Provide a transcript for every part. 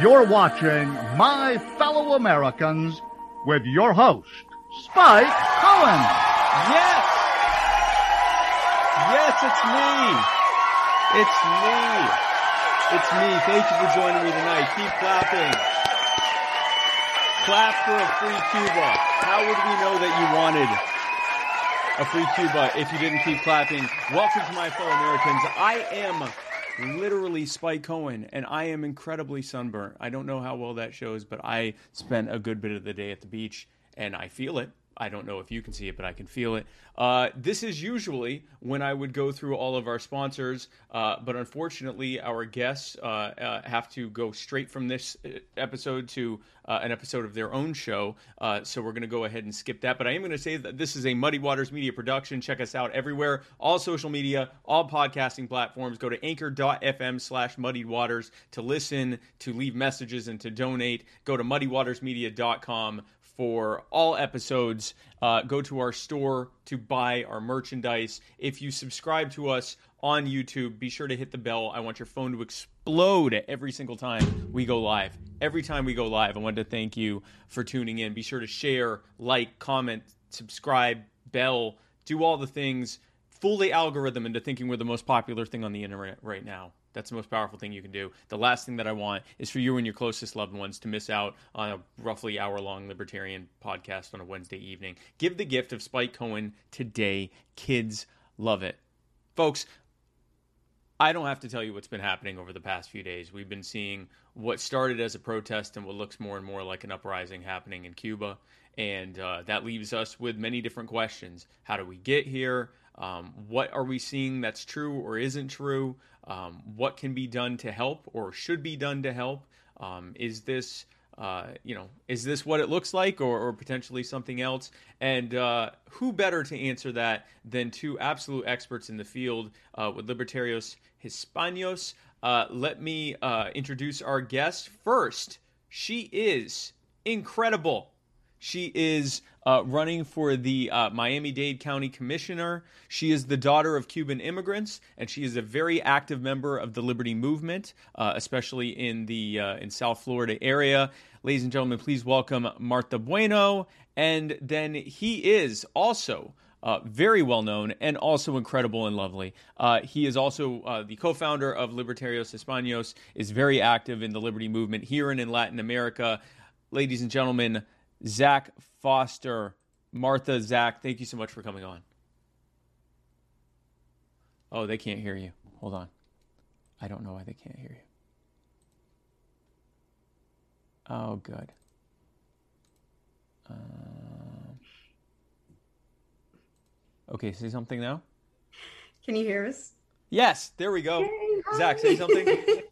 you're watching My Fellow Americans with your host, Spike Cohen. Yes! Yes, it's me! It's me! It's me. Thank you for joining me tonight. Keep clapping. Clap for a free Cuba. How would we know that you wanted a free Cuba if you didn't keep clapping? Welcome to my fellow Americans. I am literally Spike Cohen and I am incredibly sunburnt. I don't know how well that shows, but I spent a good bit of the day at the beach and I feel it. I don't know if you can see it, but I can feel it. Uh, this is usually when I would go through all of our sponsors, uh, but unfortunately, our guests uh, uh, have to go straight from this uh, episode to uh, an episode of their own show. So we're going to go ahead and skip that. But I am going to say that this is a Muddy Waters Media production. Check us out everywhere, all social media, all podcasting platforms. Go to anchor.fm slash muddied waters to listen, to leave messages, and to donate. Go to muddywatersmedia.com for all episodes. Uh, go to our store to buy our merchandise. If you subscribe to us on YouTube, be sure to hit the bell. I want your phone to explode every single time we go live. Every time we go live, I want to thank you for tuning in. Be sure to share, like, comment, subscribe, bell, do all the things. Fool the algorithm into thinking we're the most popular thing on the internet right now. That's the most powerful thing you can do. The last thing that I want is for you and your closest loved ones to miss out on a roughly hour long libertarian podcast on a Wednesday evening. Give the gift of Spike Cohen today. Kids love it. Folks, I don't have to tell you what's been happening over the past few days. We've been seeing what started as a protest and what looks more and more like an uprising happening in Cuba. And uh, that leaves us with many different questions. How do we get here? Um, what are we seeing that's true or isn't true? Um, what can be done to help or should be done to help? Um, is this uh, you know, is this what it looks like, or, or potentially something else? And uh, who better to answer that than two absolute experts in the field uh, with Libertarios Hispanos? Uh, let me uh, introduce our guest first. She is incredible. She is uh, running for the uh, Miami Dade County Commissioner. She is the daughter of Cuban immigrants, and she is a very active member of the Liberty Movement, uh, especially in the uh, in South Florida area. Ladies and gentlemen, please welcome Martha Bueno. And then he is also uh, very well known and also incredible and lovely. Uh, he is also the co-founder of Libertarios Hispanos. Is very active in the liberty movement here and in Latin America. Ladies and gentlemen, Zach Foster, Martha, Zach, thank you so much for coming on. Oh, they can't hear you. Hold on. I don't know why they can't hear you. Oh, good. Um, okay, say something now. Can you hear us? Yes, there we go. Yay, Zach, say something.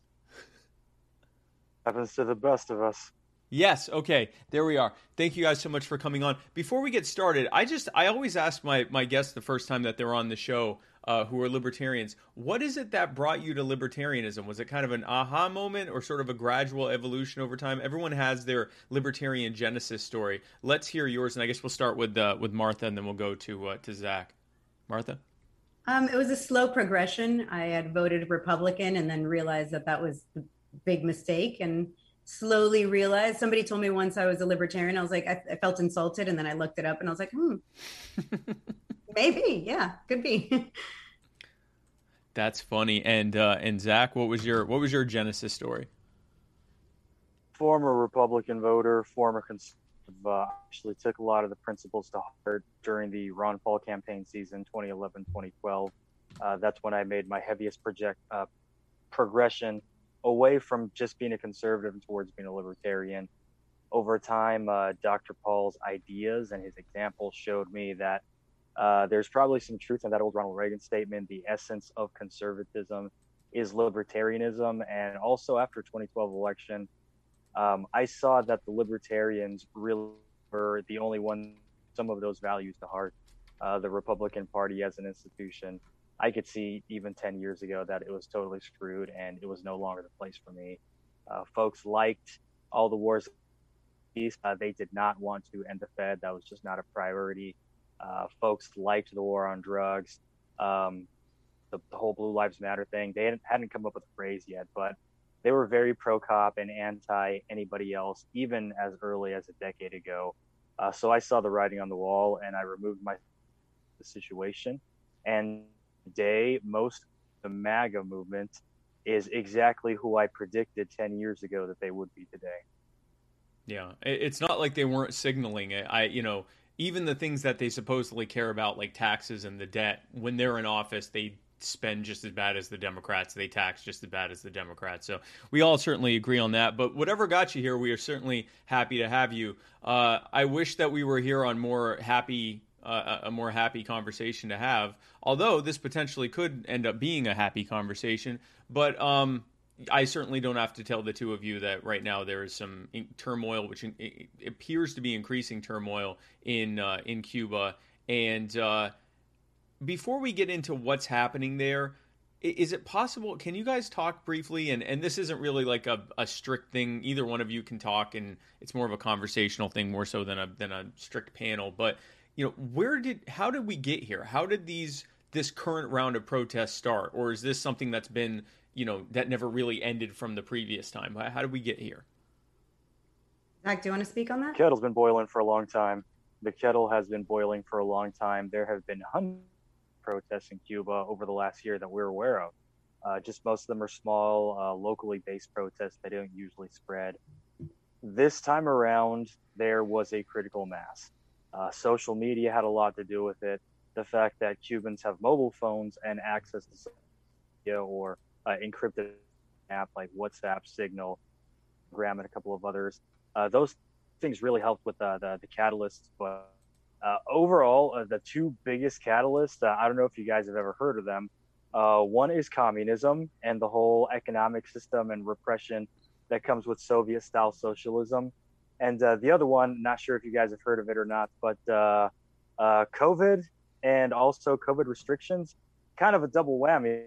Happens to the best of us. Yes. Okay. There we are. Thank you guys so much for coming on. Before we get started, I just I always ask my my guests the first time that they're on the show, uh, who are libertarians, what is it that brought you to libertarianism? Was it kind of an aha moment or sort of a gradual evolution over time? Everyone has their libertarian genesis story. Let's hear yours, and I guess we'll start with uh, with Martha, and then we'll go to uh, to Zach. Martha. Um, it was a slow progression. I had voted Republican and then realized that that was the big mistake and slowly realized somebody told me once I was a libertarian. I was like, I, I felt insulted. And then I looked it up and I was like, hmm, maybe. Yeah, could be. That's funny. And uh, and Zach, what was your what was your genesis story? Former Republican voter, former conservative, uh, actually took a lot of the principles to heart during the Ron Paul campaign season 2011 2012. Uh, that's when I made my heaviest project uh, progression away from just being a conservative and towards being a libertarian. Over time, uh, Dr. Paul's ideas and his examples showed me that uh, there's probably some truth in that old Ronald Reagan statement. The essence of conservatism is libertarianism, and also after 2012 election, um, I saw that the libertarians really were the only one some of those values to heart. Uh, the Republican Party as an institution, I could see even 10 years ago that it was totally screwed and it was no longer the place for me. Uh, folks liked all the wars. Uh, they did not want to end the Fed. That was just not a priority. Uh, folks liked the war on drugs, um, the, the, whole Blue Lives Matter thing. They hadn't, hadn't come up with a phrase yet, but they were very pro cop and anti anybody else, even as early as a decade ago. Uh, so I saw the writing on the wall and I removed my the situation. And today, most the MAGA movement is exactly who I predicted 10 years ago that they would be today. Yeah, it's not like they weren't signaling it. I, you know, even the things that they supposedly care about, like taxes and the debt, when they're in office, they spend just as bad as the Democrats. They tax just as bad as the Democrats. So we all certainly agree on that. But whatever got you here, we are certainly happy to have you. Uh, I wish that we were here on more happy. A more happy conversation to have, although this potentially could end up being a happy conversation. But um, I certainly don't have to tell the two of you that right now there is some turmoil, which appears to be increasing turmoil in uh, in Cuba. And uh, before we get into what's happening there, is it possible? Can you guys talk briefly? And and this isn't really like a, a strict thing. Either one of you can talk, and it's more of a conversational thing, more so than a than a strict panel. But you know, where did how did we get here? How did these this current round of protests start, or is this something that's been you know that never really ended from the previous time. How did we get here? Zach, do you want to speak on that? Kettle's been boiling for a long time. The kettle has been boiling for a long time. There have been hundreds of protests in Cuba over the last year that we're aware of. Uh, just most of them are small, uh, locally based protests They don't usually spread. This time around, there was a critical mass. Uh, social media had a lot to do with it. The fact that Cubans have mobile phones and access to media or uh, encrypted app like WhatsApp, Signal, Gram, and a couple of others. Uh, those things really helped with uh, the the catalysts. But uh, overall, uh, the two biggest catalysts, I don't know if you guys have ever heard of them. one is communism and the whole economic system and repression that comes with Soviet-style socialism, and the other one, not sure if you guys have heard of it or not, but COVID and also COVID restrictions, kind of a double whammy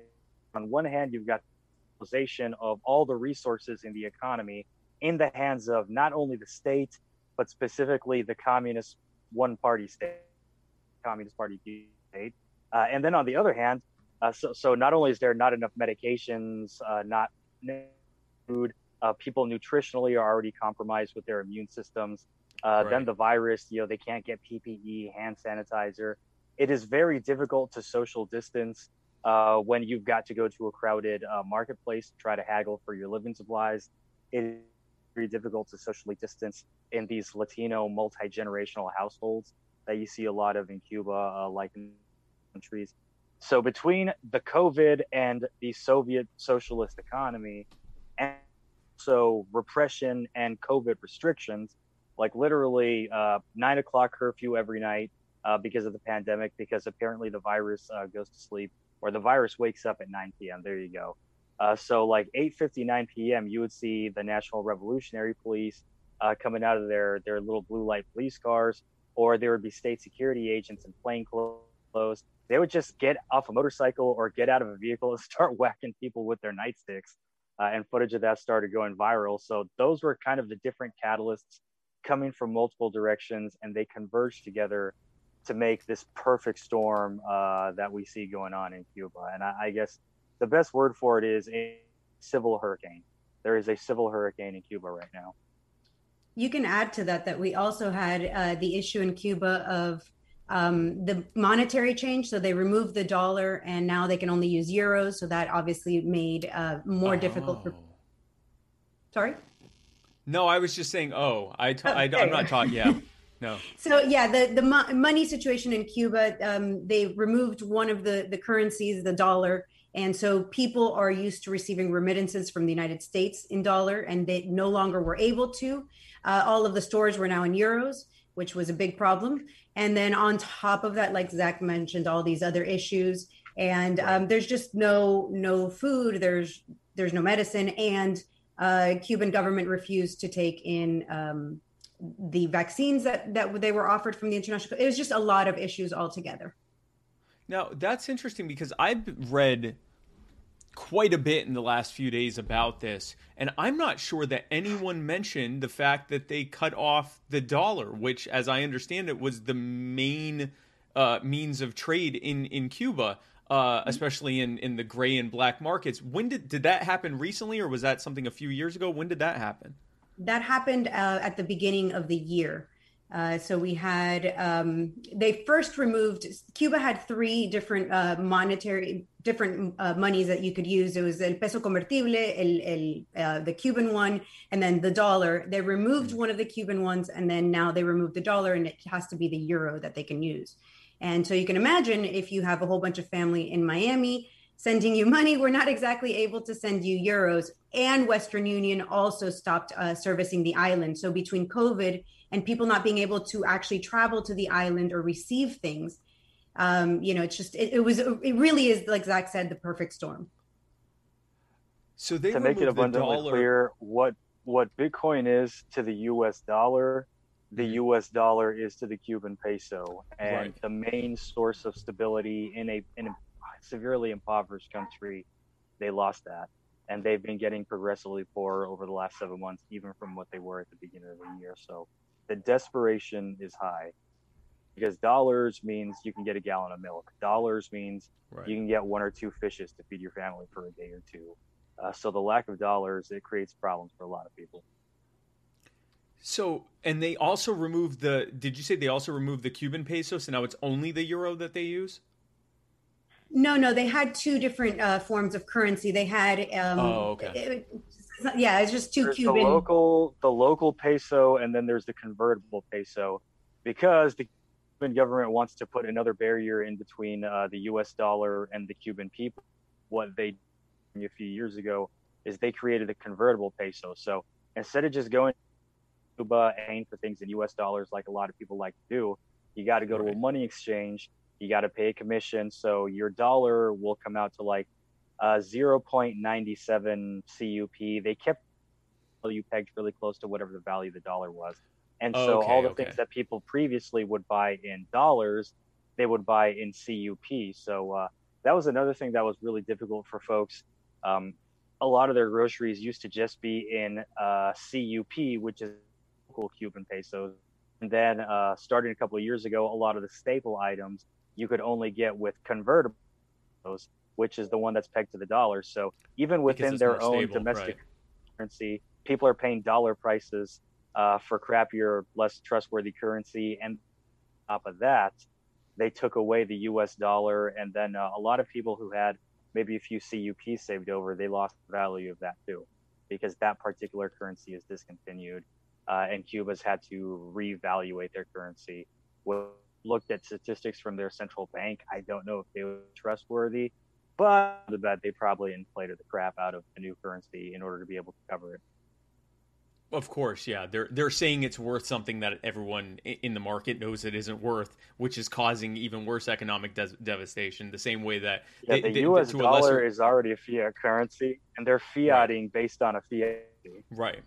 on one hand, you've got of all the resources in the economy in the hands of not only the state but specifically the communist one party state, Communist Party state. Uh, and then on the other hand, uh, so, so not only is there not enough medications, uh, not food, uh, people nutritionally are already compromised with their immune systems. Uh, Then the virus, you know, they can't get PPE, hand sanitizer. It is very difficult to social distance uh, when you've got to go to a crowded uh, marketplace to try to haggle for your living supplies. It is very difficult to socially distance in these Latino multi generational households that you see a lot of in Cuba, uh, like in countries. So between the COVID and the Soviet socialist economy, so repression and COVID restrictions, like literally uh, nine o'clock curfew every night uh, because of the pandemic, because apparently the virus uh, goes to sleep or the virus wakes up at 9 p.m. There you go. Uh, so like 8:59 p.m., you would see the National Revolutionary Police uh, coming out of their their little blue light police cars, or there would be state security agents in plain clothes. They would just get off a motorcycle or get out of a vehicle and start whacking people with their nightsticks. Uh, and footage of that started going viral. So those were kind of the different catalysts coming from multiple directions, and they converged together to make this perfect storm uh, that we see going on in Cuba. And I, I guess the best word for it is a civil hurricane. There is a civil hurricane in Cuba right now. You can add to that that we also had uh, the issue in Cuba of um, the monetary change. So they removed the dollar and now they can only use euros. So that obviously made uh, more difficult for. Oh. Sorry? No, I was just saying. Oh, I, I. I'm not taught. Yeah, no. So yeah, the the mo- money situation in Cuba, um, they removed one of the the currencies, the dollar, and so people are used to receiving remittances from the United States in dollar, and they no longer were able to. Uh, all of the stores were now in euros, which was a big problem. And then on top of that, like Zach mentioned, all these other issues, and um, there's just no no food. There's there's no medicine, and uh, Cuban government refused to take in. Um, the vaccines that that they were offered from the international it was just a lot of issues altogether Now that's interesting because I've read quite a bit in the last few days about this, and I'm not sure that anyone mentioned the fact that they cut off the dollar, which, as I understand it, was the main uh, means of trade in in Cuba, uh, especially in in the gray and black markets. When did did that happen recently, or was that something a few years ago? When did that happen? that happened uh, at the beginning of the year uh, so we had um, they first removed cuba had three different uh, monetary different uh, monies that you could use it was el peso convertible el, el, uh, the cuban one and then the dollar they removed one of the cuban ones and then now they removed the dollar and it has to be the euro that they can use and so you can imagine if you have a whole bunch of family in miami sending you money. We're not exactly able to send you euros. And Western Union also stopped uh, servicing the island. So between COVID and people not being able to actually travel to the island or receive things, um, you know, it's just it, it was it really is like Zach said, the perfect storm. So they to make it abundantly dollar. clear, what what Bitcoin is to the U.S. dollar, the Mhm. U.S. dollar is to the Cuban peso, and Right. the main source of stability in a in a severely impoverished country, they lost that, and they've been getting progressively poorer over the last seven months, even from what they were at the beginning of the year. So, the desperation is high, because dollars means you can get a gallon of milk. Dollars means Right. you can get one or two fishes to feed your family for a day or two. Uh, so the lack of dollars it creates problems for a lot of people. So, and they also removed the. Did you say they also removed the Cuban peso? So now it's only the euro that they use. No, no, they had two different uh, forms of currency. They had, um, Oh, okay. it- it's- yeah, it's just two There's Cuban. the local the local peso and then there's the convertible peso because the Cuban government wants to put another barrier in between uh, the U.S. dollar and the Cuban people. What they did a few years ago is they created a convertible peso. So instead of just going to Cuba and paying for things in U.S. dollars like a lot of people like to do, you got to go to a money exchange. You got to pay a commission. So your dollar will come out to like uh, 0.97 CUP. They kept value pegged really close to whatever the value of the dollar was. And so Okay, all the okay. things that people previously would buy in dollars, they would buy in CUP. So uh, that was another thing that was really difficult for folks. Um, a lot of their groceries used to just be in uh, CUP, which is local Cuban pesos. And then uh, starting a couple of years ago, a lot of the staple items you could only get with convertibles, which is the one that's pegged to the dollar. So even within their own stable, domestic right. currency, people are paying dollar prices uh, for crappier, less trustworthy currency. And on top of that, they took away the U.S. dollar, and then uh, a lot of people who had maybe a few CUP saved over, they lost the value of that too, because that particular currency is discontinued, uh, and Cuba's had to reevaluate their currency. We looked at statistics from their central bank. I don't know if they were trustworthy, but the bet they probably inflated the crap out of the new currency in order to be able to cover it. Of course, yeah. They're they're saying it's worth something that everyone in the market knows it isn't worth, which is causing even worse economic de- devastation. The same way that yeah, they, the they, U.S. dollar lesser... is already a fiat currency, and they're fiating right. based on a fiat. Right.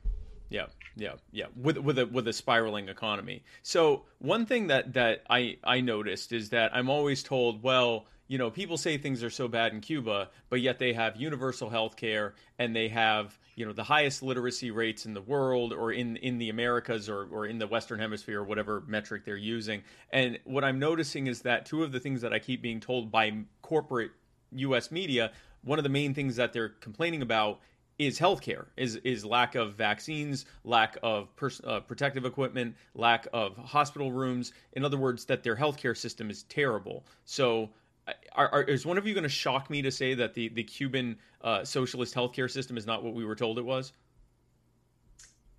Yeah, yeah, yeah. With with a with a spiraling economy. So one thing that that I I noticed is that I'm always told, well, you know, people say things are so bad in Cuba, but yet they have universal health care and they have, you know, the highest literacy rates in the world or in, in the Americas or, or in the Western Hemisphere or whatever metric they're using. And what I'm noticing is that two of the things that I keep being told by corporate US media, one of the main things that they're complaining about is healthcare is is lack of vaccines, lack of pers- uh, protective equipment, lack of hospital rooms. In other words, that their healthcare system is terrible. So are, are, is one of you going to shock me to say that the, the Cuban uh, socialist healthcare system is not what we were told it was?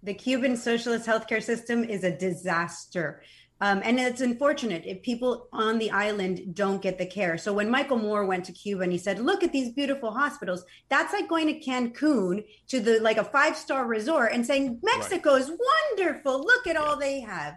The Cuban socialist healthcare system is a disaster. Um, and it's unfortunate if people on the island don't get the care. So when Michael Moore went to Cuba and he said, "Look at these beautiful hospitals," that's like going to Cancun to the like a five star resort and saying Mexico is wonderful. Look at all they have.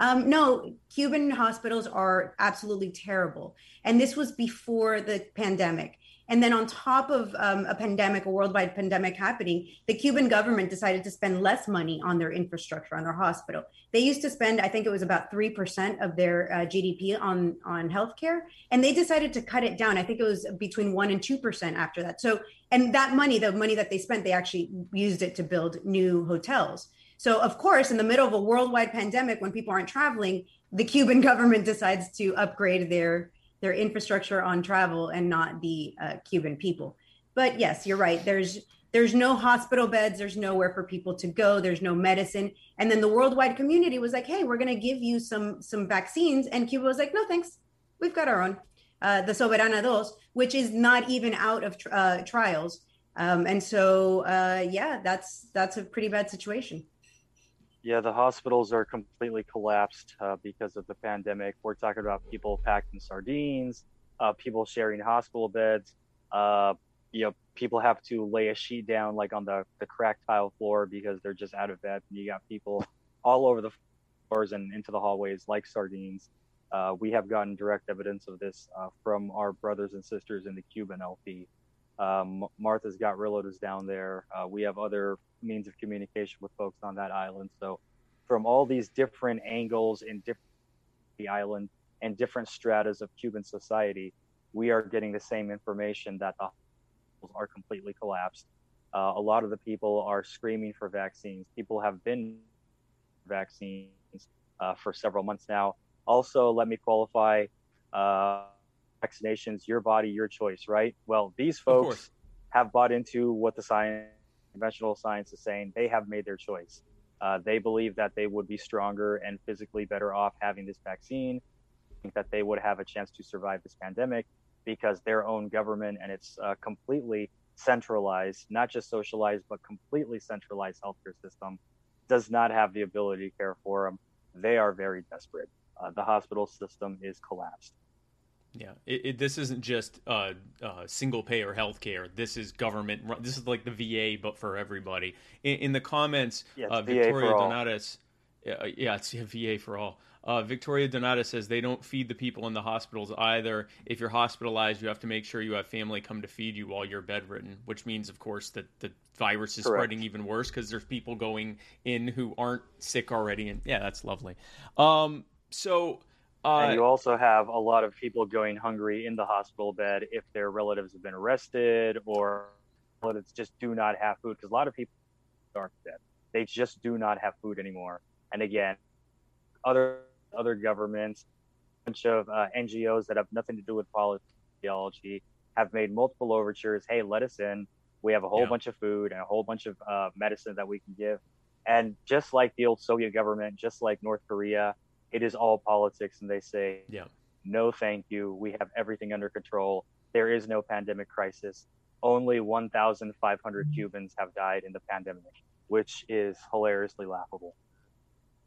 Um, no, Cuban hospitals are absolutely terrible. And this was before the pandemic. And then on top of um, a pandemic, a worldwide pandemic happening, the Cuban government decided to spend less money on their infrastructure, on their hospital. They used to spend, I think it was about 3% of their uh, GDP on, on healthcare. And they decided to cut it down. I think it was between 1% and 2% after that. So, and that money, the money that they spent, they actually used it to build new hotels. So, of course, in the middle of a worldwide pandemic, when people aren't traveling, the Cuban government decides to upgrade their their infrastructure on travel and not the uh, Cuban people. But yes, you're right. There's there's no hospital beds. There's nowhere for people to go. There's no medicine. And then the worldwide community was like, "Hey, we're going to give you some some vaccines," and Cuba was like, "No, thanks. We've got our own." Uh, the Soberana Dos, which is not even out of uh, trials. Um, and so, uh, yeah, that's that's a pretty bad situation. Yeah, the hospitals are completely collapsed uh, because of the pandemic. We're talking about people packed in sardines, uh, people sharing hospital beds. Uh, you know, people have to lay a sheet down like on the, the cracked tile floor because they're just out of bed. And you got people all over the floors and into the hallways like sardines. Uh, we have gotten direct evidence of this uh, from our brothers and sisters in the Cuban LP. Um, Martha's got realtors down there. Uh, we have other means of communication with folks on that island. So, from all these different angles in different the island and different stratas of Cuban society, we are getting the same information that the hospitals are completely collapsed. Uh, a lot of the people are screaming for vaccines. People have been vaccines uh, for several months now. Also, let me qualify uh, vaccinations, your body, your choice, right? Well, these folks have bought into what the science conventional science is saying they have made their choice. Uh, they believe that they would be stronger and physically better off having this vaccine, think that they would have a chance to survive this pandemic because their own government and its uh, completely centralized, not just socialized, but completely centralized healthcare system does not have the ability to care for them. They are very desperate. Uh, the hospital system is collapsed. Yeah, it, it, this isn't just uh, uh, single payer healthcare. This is government. This is like the VA, but for everybody. In, in the comments, yeah, uh, Victoria Donatis, uh, yeah, it's VA for all. Uh, Victoria Donata says they don't feed the people in the hospitals either. If you're hospitalized, you have to make sure you have family come to feed you while you're bedridden, which means, of course, that the virus is Correct. spreading even worse because there's people going in who aren't sick already. And yeah, that's lovely. Um, so uh, and you also have a lot of people going hungry in the hospital bed if their relatives have been arrested or relatives just do not have food because a lot of people aren't dead. They just do not have food anymore. And again, other other governments, a bunch of uh, NGOs that have nothing to do with politics have made multiple overtures. Hey, let us in. We have a whole Yeah. bunch of food and a whole bunch of uh, medicine that we can give. And just like the old Soviet government, just like North Korea, it is all politics. And they say, Yeah. no, thank you. We have everything under control. There is no pandemic crisis. Only 1,500 Cubans have died in the pandemic, which is hilariously laughable.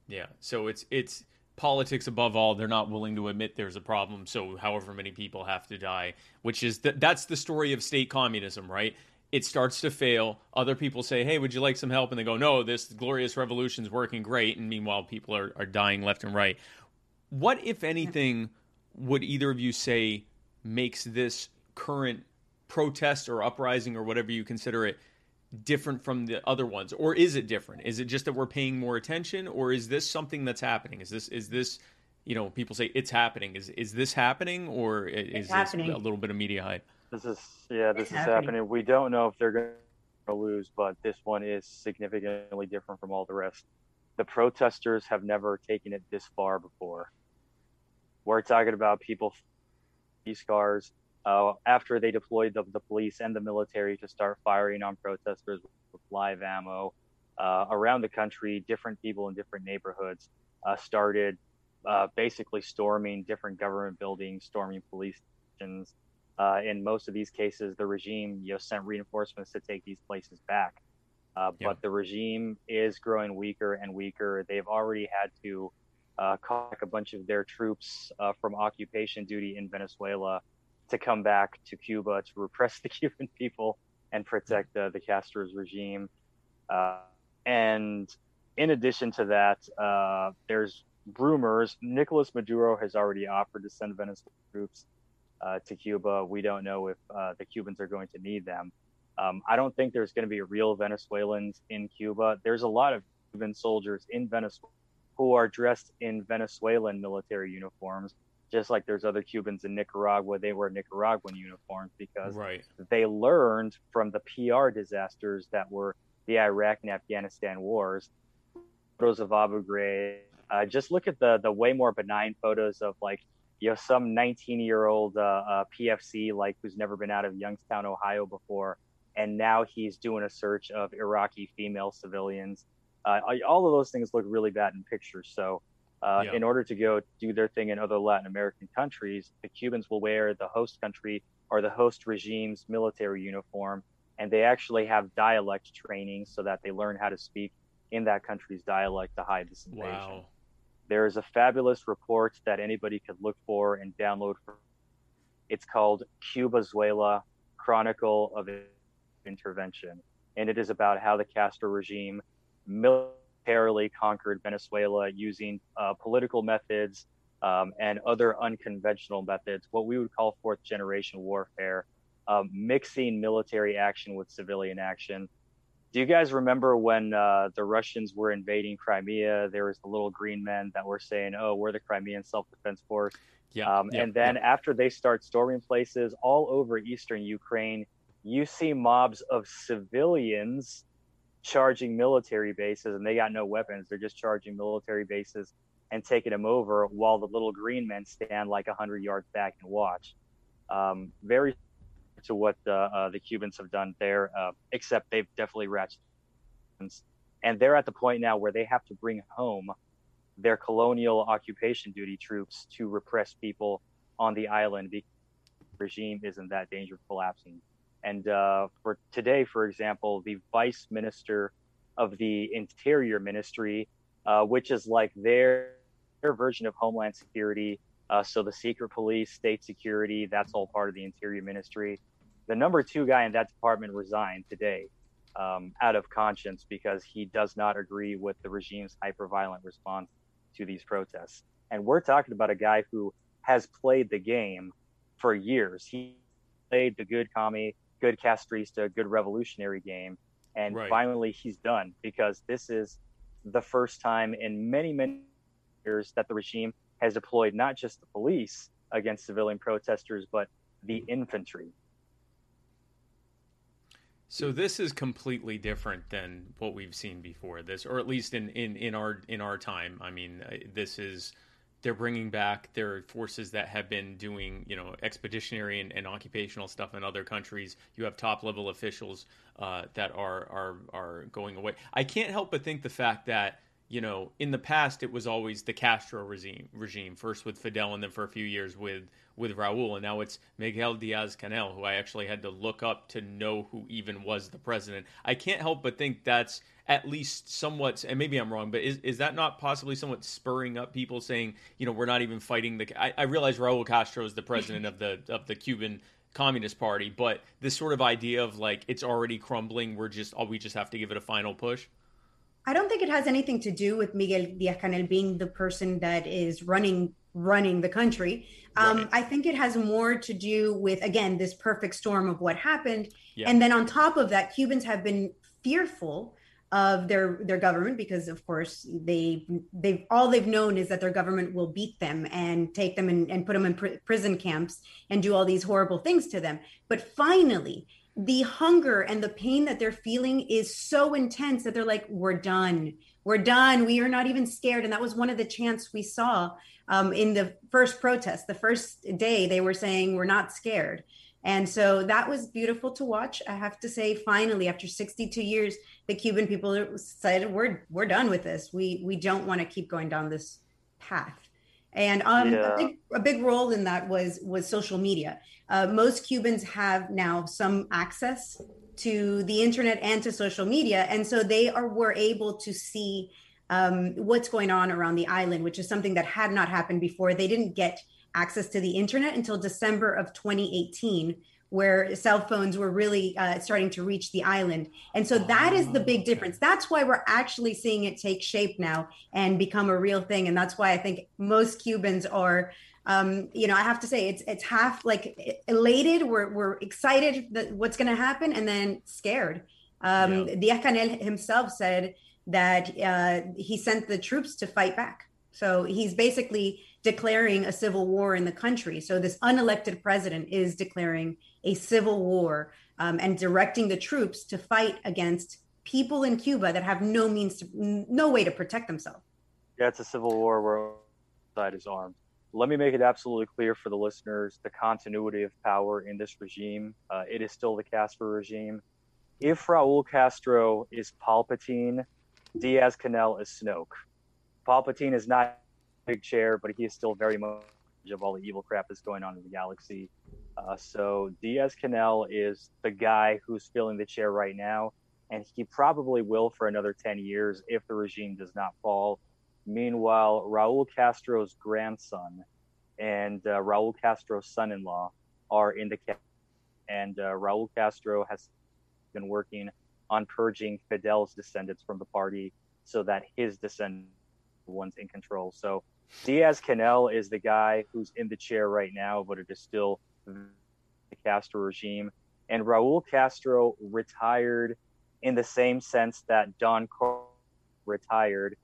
Yeah. So it's it's politics above all. They're not willing to admit there's a problem. So however many people have to die, which is th- that's the story of state communism, right? It starts to fail. Other people say, "Hey, would you like some help?" And they go, "No, this glorious revolution's working great." And meanwhile, people are are dying left and right. What, if anything, would either of you say makes this current protest or uprising or whatever you consider it different from the other ones or is it different is it just that we're paying more attention or is this something that's happening is this is this you know people say it's happening is is this happening or i- is this happening. a little bit of media hype This is yeah, this It's is happening. happening. We don't know if they're going to lose, but this one is significantly different from all the rest. The protesters have never taken it this far before. We're talking about people these cars uh, after they deployed the, the police and the military to start firing on protesters with live ammo uh, around the country. Different people in different neighborhoods uh, started uh, basically storming different government buildings, storming police stations. Uh, in most of these cases, the regime you know, sent reinforcements to take these places back. Uh, Yeah. But the regime is growing weaker and weaker. They've already had to uh, call back a bunch of their troops uh, from occupation duty in Venezuela to come back to Cuba to repress the Cuban people and protect uh, the Castro's regime. Uh, and in addition to that, uh, there's rumors Nicolas Maduro has already offered to send Venezuelan troops uh, to Cuba. We don't know if uh, the Cubans are going to need them. Um, I don't think there's going to be real Venezuelans in Cuba. There's a lot of Cuban soldiers in Venezuela who are dressed in Venezuelan military uniforms, just like there's other Cubans in Nicaragua. They wear Nicaraguan uniforms because right they learned from the PR disasters that were the Iraq and Afghanistan wars. Photos of Abu Ghraib. Uh, just look at the the way more benign photos of like you know some 19 year old uh, uh, PFC like who's never been out of Youngstown, Ohio before, and now he's doing a search of Iraqi female civilians. Uh, all of those things look really bad in pictures. So. Uh, Yeah. In order to go do their thing in other Latin American countries, the Cubans will wear the host country or the host regime's military uniform, and they actually have dialect training so that they learn how to speak in that country's dialect to hide this invasion. wow There is a fabulous report that anybody could look for and download. It's called Cubazuela Chronicle of Intervention, and it is about how the Castro regime militarily conquered Venezuela using uh, political methods um, and other unconventional methods, what we would call fourth generation warfare, um, mixing military action with civilian action. Do you guys remember when uh, the Russians were invading Crimea? There was the little green men that were saying, "Oh, we're the Crimean Self-Defense Force." yeah, Um, yeah, and then yeah. after they start storming places all over eastern Ukraine, you see mobs of civilians charging military bases, and they got no weapons. They're just charging military bases and taking them over, while the little green men stand like hundred yards back and watch. Um, very to what uh, uh, the Cubans have done there, uh, except they've definitely ratcheted. And they're at the point now where they have to bring home their colonial occupation duty troops to repress people on the island because the regime is in that danger of collapsing. And uh, for today, for example, the vice minister of the Interior Ministry, uh, which is like their their version of Homeland Security. Uh, so the secret police, state security, that's all part of the Interior Ministry. The number two guy in that department resigned today um, out of conscience because he does not agree with the regime's hyper-violent response to these protests. And we're talking about a guy who has played the game for years. He played the good commie, good castrista, good revolutionary game. And Right. finally, he's done because this is the first time in many, many years that the regime has deployed not just the police against civilian protesters, but the infantry. So this is completely different than what we've seen before. This, or at least in in in our in our time. I mean, uh, this is they're bringing back their forces that have been doing you know expeditionary and, and occupational stuff in other countries. You have top level officials uh, that are are are going away. I can't help but think the fact that you know, in the past it was always the Castro regime, regime first with Fidel and then for a few years with with Raúl, and now it's Miguel Diaz Canel, who I actually had to look up to know who even was the president. I can't help but think that's at least somewhat, and maybe I'm wrong, but is is that not possibly somewhat spurring up people saying, you know, we're not even fighting the? I, I realize Raúl Castro is the president of the of the Cuban Communist Party, but this sort of idea of like it's already crumbling, we're just, all we just have to give it a final push. I don't think it has anything to do with Miguel Diaz Canel being the person that is running running the country. Um, right. I think it has more to do with again this perfect storm of what happened, yeah. and then on top of that, Cubans have been fearful of their their government because of course they they've all they've known is that their government will beat them and take them and, and put them in pr- prison camps and do all these horrible things to them but finally the hunger and the pain that they're feeling is so intense that they're like, we're done. We're done. We are not even scared. And that was one of the chants we saw um, in the first protest. The first day, they were saying, we're not scared. And so that was beautiful to watch. I have to say, finally, after 62 years, the Cuban people said, "We're we're done with this. We we don't want to keep going down this path." And um, yeah. a, big, a big role in that was was social media. Uh, most Cubans have now some access to the internet and to social media, and so they are were able to see um, what's going on around the island, which is something that had not happened before. They didn't get access to the internet until December of 2018 where cell phones were really uh, starting to reach the island. And so that is the big difference. That's why we're actually seeing it take shape now and become a real thing. And that's why I think most Cubans are. Um, you know, I have to say it's it's half like elated. We're we're excited that what's going to happen, and then scared. Um, yeah. Diaz Canel himself said that uh, he sent the troops to fight back. So he's basically declaring a civil war in the country. So this unelected president is declaring a civil war um, and directing the troops to fight against people in Cuba that have no means, to, no way to protect themselves. Yeah, it's a civil war where side is armed. Let me make it absolutely clear for the listeners the continuity of power in this regime. Uh, it is still the Castro regime. If Raul Castro is Palpatine, Diaz Canel is Snoke. Palpatine is not big chair, but he is still very much of all the evil crap that's going on in the galaxy. Uh, so Diaz Canel is the guy who's filling the chair right now, and he probably will for another 10 years if the regime does not fall. Meanwhile, Raul Castro's grandson and uh, Raul Castro's son-in-law are in the camp, and uh, Raul Castro has been working on purging Fidel's descendants from the party so that his descendants ones in control. So Diaz Canel is the guy who's in the chair right now, but it is still the Castro regime. And Raul Castro retired in the same sense that Don Cor retired,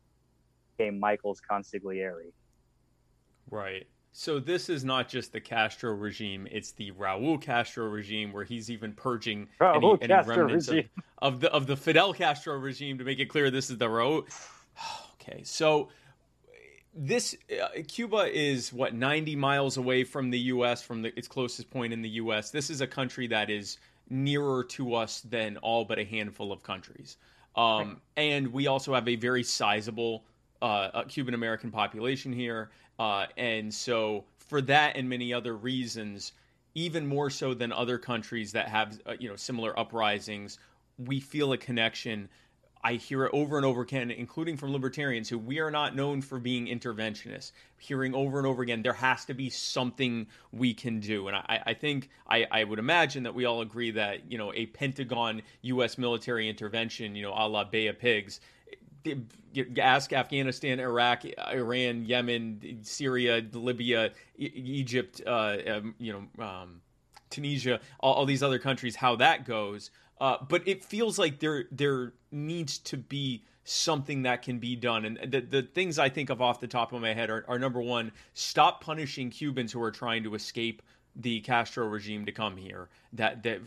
became Michael's consigliere. Right. So this is not just the Castro regime; it's the Raúl Castro regime, where he's even purging any, any remnants of, of, the of the Fidel Castro regime. To make it clear, this is the Raúl. Okay, so this uh, Cuba is what 90 miles away from the U.S. from the, its closest point in the U.S. This is a country that is nearer to us than all but a handful of countries, um, and we also have a very sizable uh, Cuban American population here, uh, and so for that and many other reasons, even more so than other countries that have uh, you know similar uprisings, we feel a connection I hear it over and over again, including from libertarians who we are not known for being interventionists. Hearing over and over again, there has to be something we can do. And I, I think I, I, would imagine that we all agree that, you know, a Pentagon U.S. military intervention, you know, a la Bay of Pigs, ask Afghanistan, Iraq, Iran, Yemen, Syria, Libya, Egypt, uh, um, you know, um, Tunisia, all, all these other countries, how that goes. Uh, but it feels like there there needs to be something that can be done. And the, the things I think of off the top of my head are, are number one, stop punishing Cubans who are trying to escape the Castro regime to come here. That that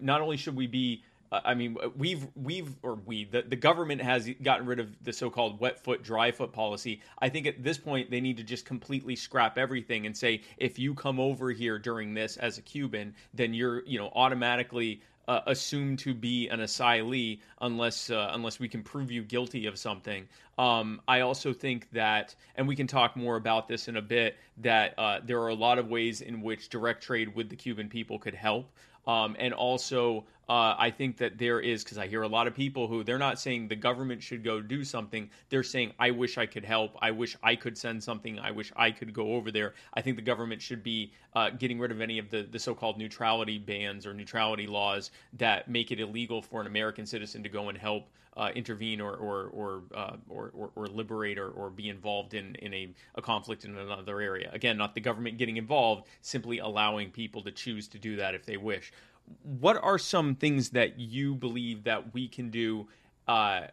not only should we be uh, I mean, we've we've or we the, the government has gotten rid of the so-called wet foot dry foot policy. I think at this point they need to just completely scrap everything and say if you come over here during this as a Cuban, then you're you know automatically uh, assumed to be an asylee unless uh, unless we can prove you guilty of something. Um, I also think that, and we can talk more about this in a bit, that uh, there are a lot of ways in which direct trade with the Cuban people could help. Um, and also, uh, I think that there is, because I hear a lot of people who they're not saying the government should go do something. They're saying, I wish I could help. I wish I could send something. I wish I could go over there. I think the government should be uh, getting rid of any of the, the so called neutrality bans or neutrality laws that make it illegal for an American citizen to go and help uh, intervene or or or, uh, or, or, or liberate or, or be involved in in a, a conflict in another area. Again, not the government getting involved, simply allowing people to choose to do that if they wish. What are some things that you believe that we can do? Uh,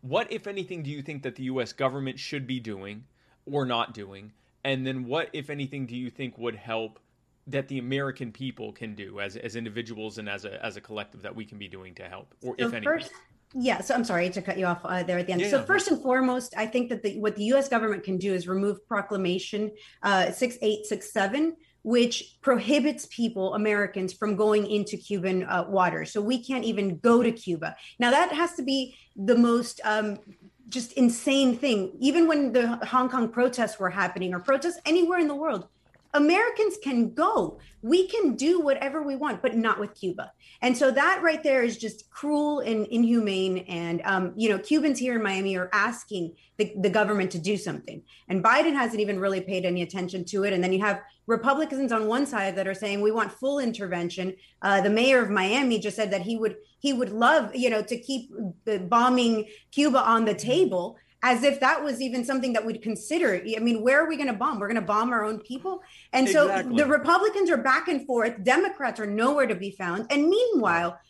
what, if anything, do you think that the U.S. government should be doing or not doing? And then, what, if anything, do you think would help that the American people can do as as individuals and as a as a collective that we can be doing to help, or So if anything? first, yeah. So I'm sorry to cut you off uh, there at the end. Yeah, so yeah. first and foremost, I think that the, what the U.S. government can do is remove Proclamation uh, 6867, which prohibits people, Americans, from going into Cuban uh, waters. So we can't even go to Cuba. Now that has to be the most um, just insane thing. Even when the Hong Kong protests were happening, or protests anywhere in the world, Americans can go. We can do whatever we want, but not with Cuba. And so that right there is just cruel and inhumane. And um, you know, Cubans here in Miami are asking the, the government to do something, and Biden hasn't even really paid any attention to it. And then you have Republicans on one side that are saying we want full intervention. Uh, the mayor of Miami just said that he would he would love you know to keep bombing Cuba on the table as if that was even something that we'd consider. I mean, where are we going to bomb? We're going to bomb our own people. And so Exactly. the Republicans are back and forth. Democrats are nowhere to be found. And meanwhile,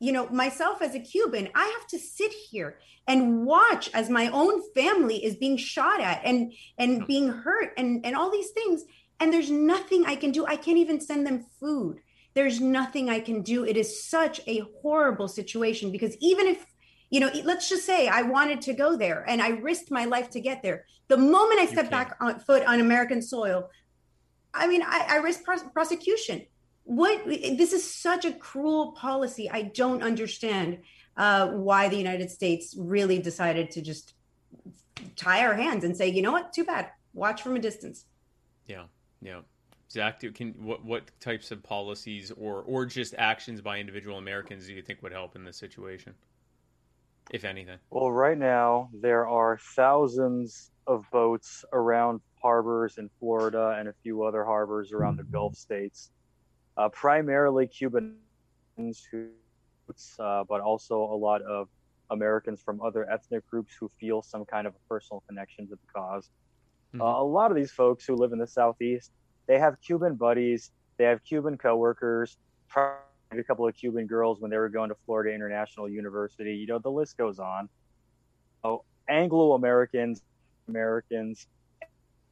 you know, myself as a Cuban, I have to sit here and watch as my own family is being shot at and and being hurt and and all these things. And there's nothing I can do. I can't even send them food. There's nothing I can do. It is such a horrible situation because even if you know, let's just say I wanted to go there and I risked my life to get there. The moment I step back on foot on American soil, I mean, I, I risk pros- prosecution. What this is such a cruel policy. I don't understand uh, why the United States really decided to just tie our hands and say, you know what, too bad. Watch from a distance. Yeah, yeah. Zach, do, can what what types of policies or or just actions by individual Americans do you think would help in this situation, if anything? Well, right now there are thousands of boats around harbors in Florida and a few other harbors around the Gulf states, uh, primarily Cubans who, uh, but also a lot of Americans from other ethnic groups who feel some kind of a personal connection to the because Uh, a lot of these folks who live in the southeast, they have Cuban buddies, they have Cuban coworkers, probably a couple of Cuban girls when they were going to Florida International University. You know, the list goes on. Oh, Anglo Americans, Americans,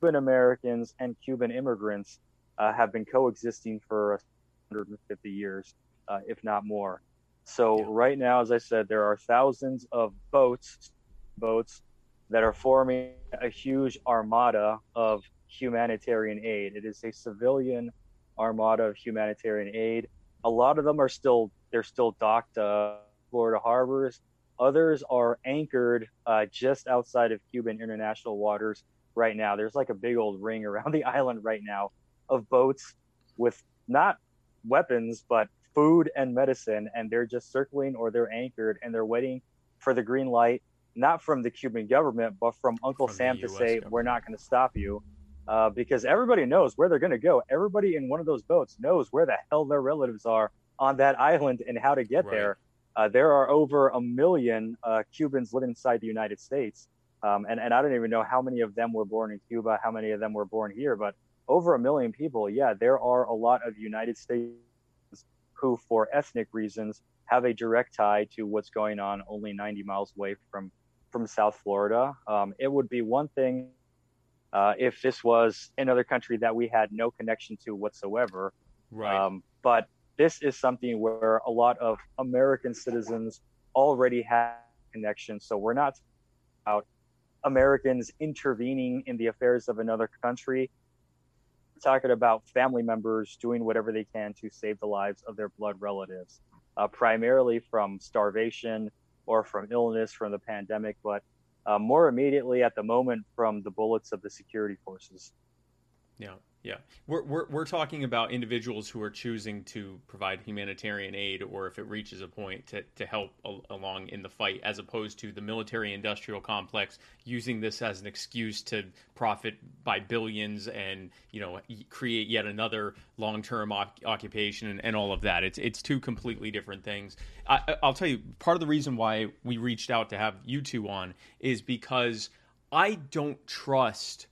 Cuban Americans, and Cuban immigrants uh, have been coexisting for 150 years, uh, if not more. So Yeah. right now, as I said, there are thousands of boats, boats that are forming a huge armada of humanitarian aid. It is a civilian armada of humanitarian aid. A lot of them are still they're still docked uh, Florida harbors. Others are anchored uh, just outside of Cuban international waters right now. There's like a big old ring around the island right now of boats with not weapons but food and medicine, and they're just circling or they're anchored and they're waiting for the green light not from the Cuban government, but from Uncle From Sam to say, government. we're not going to stop you. Uh, because everybody knows where they're going to go. Everybody in one of those boats knows where the hell their relatives are on that island and how to get Right. there. Uh, there are over a million uh, Cubans living inside the United States. Um, and, and I don't even know how many of them were born in Cuba, how many of them were born here, but over a million people. Yeah, there are a lot of United States who, for ethnic reasons, have a direct tie to what's going on only 90 miles away from from South Florida. Um, it would be one thing uh, if this was another country that we had no connection to whatsoever. Right. Um, but this is something where a lot of American citizens already have connections. So we're not about Americans intervening in the affairs of another country. We're talking about family members doing whatever they can to save the lives of their blood relatives, uh, primarily from starvation or from illness from the pandemic, but uh, more immediately at the moment from the bullets of the security forces. Yeah. Yeah, we're, we're, we're talking about individuals who are choosing to provide humanitarian aid or if it reaches a point to, to help along in the fight, as opposed to the military industrial complex using this as an excuse to profit by billions and, you know, create yet another long term occupation and, and, all of that. It's, it's two completely different things. I, I'll tell you, part of the reason why we reached out to have you two on is because I don't trust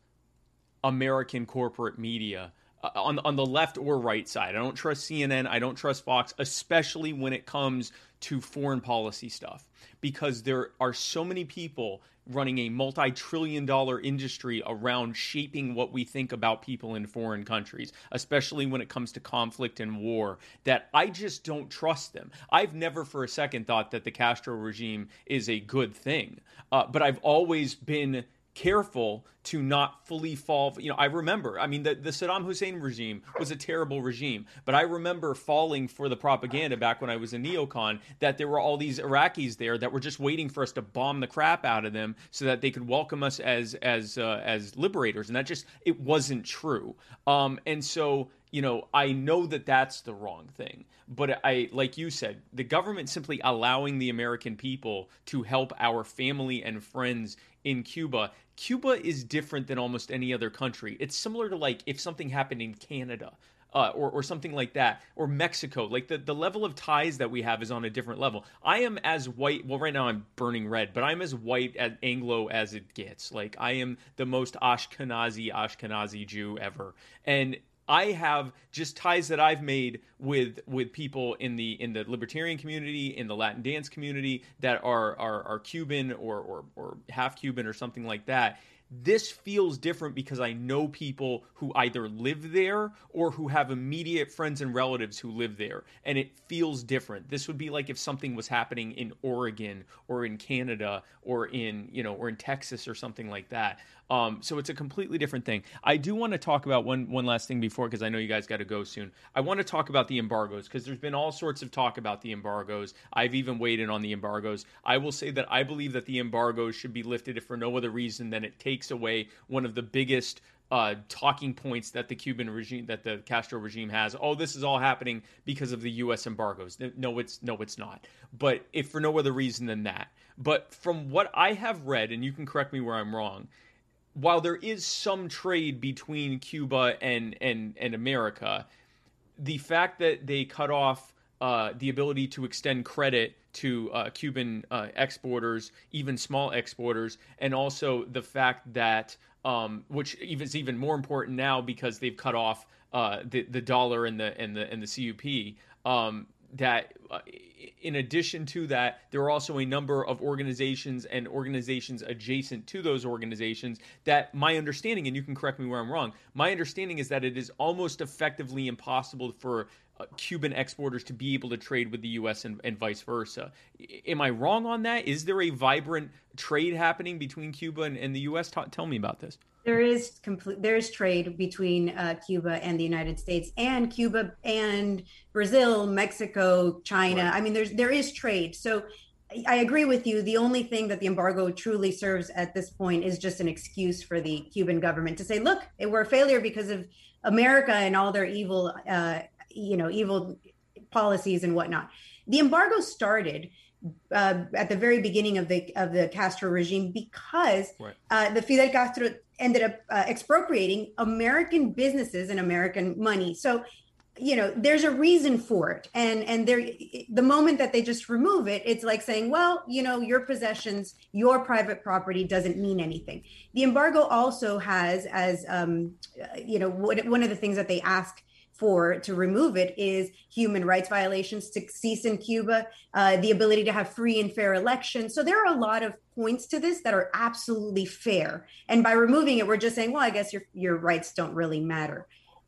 American corporate media uh, on on the left or right side. I don't trust CNN. I don't trust Fox, especially when it comes to foreign policy stuff, because there are so many people running a multi-trillion dollar industry around shaping what we think about people in foreign countries, especially when it comes to conflict and war, that I just don't trust them. I've never for a second thought that the Castro regime is a good thing, uh, but I've always been careful to not fully fall. You know, I remember, I mean, the, the Saddam Hussein regime was a terrible regime, but I remember falling for the propaganda back when I was a neocon that there were all these Iraqis there that were just waiting for us to bomb the crap out of them so that they could welcome us as as uh, as liberators, and that just it wasn't true. Um, and so you know, I know that that's the wrong thing. But I, like you said, the government simply allowing the American people to help our family and friends in Cuba. Cuba is different than almost any other country. It's similar to like if something happened in Canada. Uh, or, or something like that, or Mexico. Like the, the level of ties that we have is on a different level. I am as white. Well, right now I'm burning red, but I'm as white as Anglo as it gets. Like I am the most Ashkenazi Ashkenazi Jew ever, and I have just ties that I've made with with people in the in the libertarian community, in the Latin dance community that are are, are Cuban or, or or half Cuban or something like that. This feels different because I know people who either live there or who have immediate friends and relatives who live there, and it feels different. This would be like if something was happening in Oregon or in Canada or in you know or in Texas or something like that. Um, so it's a completely different thing. I do want to talk about one one last thing before because I know you guys got to go soon. I want to talk about the embargoes because there's been all sorts of talk about the embargoes. I've even weighed in on the embargoes. I will say that I believe that the embargoes should be lifted if for no other reason than it takes away one of the biggest uh, talking points that the Cuban regime, that the Castro regime has. Oh, this is all happening because of the U.S. embargoes. No, it's no, it's not. But if for no other reason than that. But from what I have read, and you can correct me where I'm wrong, while there is some trade between Cuba and and and America, the fact that they cut off uh, the ability to extend credit to uh, Cuban uh, exporters, even small exporters, and also the fact that, um, which is even more important now because they've cut off uh, the the dollar and the and the and the CUP. Um, that uh, in addition to that, there are also a number of organizations and organizations adjacent to those organizations that my understanding, and you can correct me where I'm wrong, my understanding is that it is almost effectively impossible for uh, Cuban exporters to be able to trade with the U.S. and, and vice versa. Am I wrong on that? Is there a vibrant trade happening between Cuba and, and the U.S.? Ta- tell me about this. There is complete. There is trade between uh, Cuba and the United States, and Cuba and Brazil, Mexico, China. Right. I mean, there's there is trade. So I agree with you. The only thing that the embargo truly serves at this point is just an excuse for the Cuban government to say, "Look, we're a failure because of America and all their evil, uh, you know, evil policies and whatnot." The embargo started uh, at the very beginning of the of the Castro regime because right. uh, the Fidel Castro ended up uh, expropriating American businesses and American money. So, you know, there's a reason for it, and and there, the moment that they just remove it, it's like saying, well, you know, your possessions, your private property doesn't mean anything. The embargo also has, as um, you know, one of the things that they ask for to remove it is human rights violations to cease in Cuba, uh, the ability to have free and fair elections. So there are a lot of points to this that are absolutely fair. And by removing it, we're just saying, well, I guess your your rights don't really matter.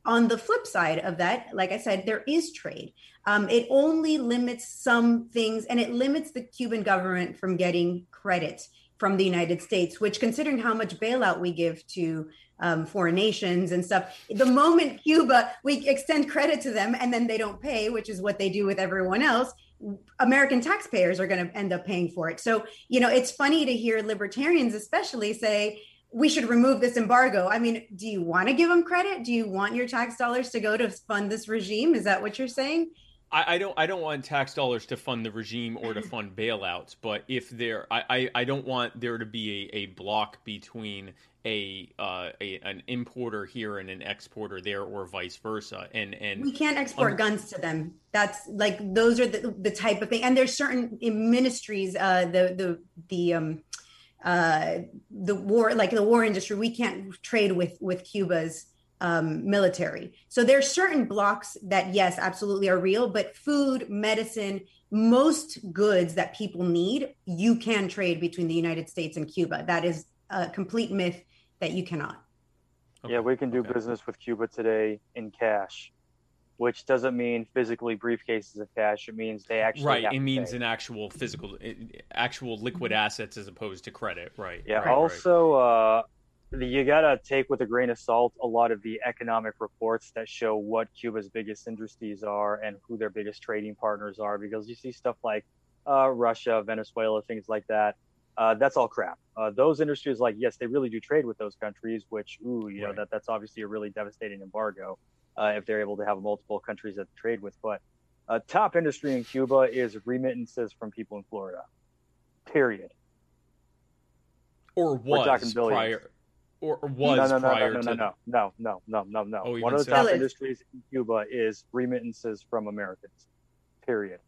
on the flip side of that, like I said, there is trade. Um, it only limits some things, and it limits the Cuban government from getting credit from the United States, which, considering how much bailout we give to um, foreign nations and stuff, the moment Cuba, we extend credit to them and then they don't pay, which is what they do with everyone else. American taxpayers are going to end up paying for it. So, you know, it's funny to hear libertarians, especially, say, we should remove this embargo. I mean, do you want to give them credit? Do you want your tax dollars to go to fund this regime? Is that what you're saying? I, I, don't I don't want tax dollars to fund the regime or to fund bailouts, but if there I, I, I don't want there to be a, a block between a, uh, a an importer here and an exporter there or vice versa. And and we can't export guns to them. That's like those are the, the type of thing. And there's certain ministries, uh, the the the um uh the war like the war industry we can't trade with with cuba's um, military. So there's certain blocks that yes, absolutely are real, but food, medicine, most goods that people need, you can trade between the United States and Cuba. That is a complete myth that you cannot. Okay. Yeah, we can do okay. business with Cuba today in cash, which doesn't mean physically briefcases of cash. It means they actually right. It means pay. an actual physical, actual liquid assets as opposed to credit. Right. Yeah. Right, also, right. Uh, you gotta take with a grain of salt a lot of the economic reports that show what Cuba's biggest industries are and who their biggest trading partners are, because you see stuff like uh, Russia, Venezuela, things like that. Uh, that's all crap. Uh, those industries, like yes, they really do trade with those countries, which ooh, you right. know that that's obviously a really devastating embargo uh, if they're able to have multiple countries that trade with. But uh, top industry in Cuba is remittances from people in Florida. Period. Or was prior or was no, no, no, prior no, no, to no, no, no, no, no, no. Oh, One of the top industries in Cuba is remittances from Americans. Period.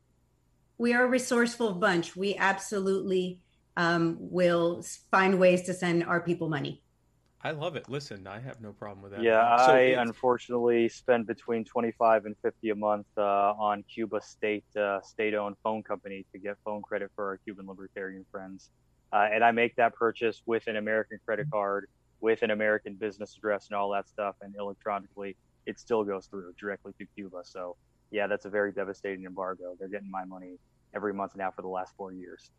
We are a resourceful bunch. We absolutely um, will find ways to send our people money. I love it. Listen, I have no problem with that. Yeah, so I unfortunately spend between twenty-five and fifty a month uh, on Cuba state uh, state-owned phone company to get phone credit for our Cuban libertarian friends, uh, and I make that purchase with an American credit card with an American business address and all that stuff, and electronically, it still goes through directly to Cuba. So, yeah, that's a very devastating embargo. They're getting my money every month now for the last four years.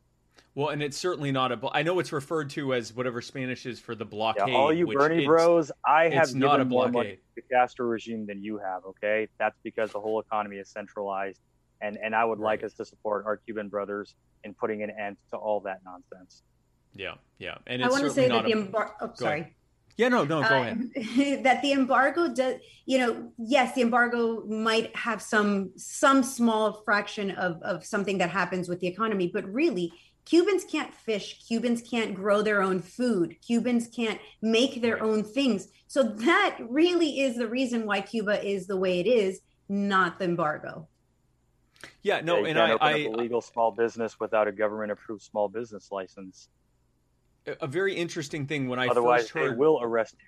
Well, and it's certainly not a. I know it's referred to as whatever Spanish is for the blockade. Yeah, all you Bernie bros, I have given not a more money to the Castro regime than you have. Okay, that's because the whole economy is centralized, and and I would right. like us to support our Cuban brothers in putting an end to all that nonsense. Yeah, yeah, and I want to say that the embargo. Oh, sorry. Ahead. Yeah, no, no, go uh, ahead. that the embargo does, you know, yes, the embargo might have some some small fraction of of something that happens with the economy, but really, Cubans can't fish. Cubans can't grow their own food. Cubans can't make their own things. So that really is the reason why Cuba is the way it is, not the embargo. Yeah, no, yeah, and I, I, a legal small business without a government approved small business license a very interesting thing when I Otherwise, first heard they will arrest you.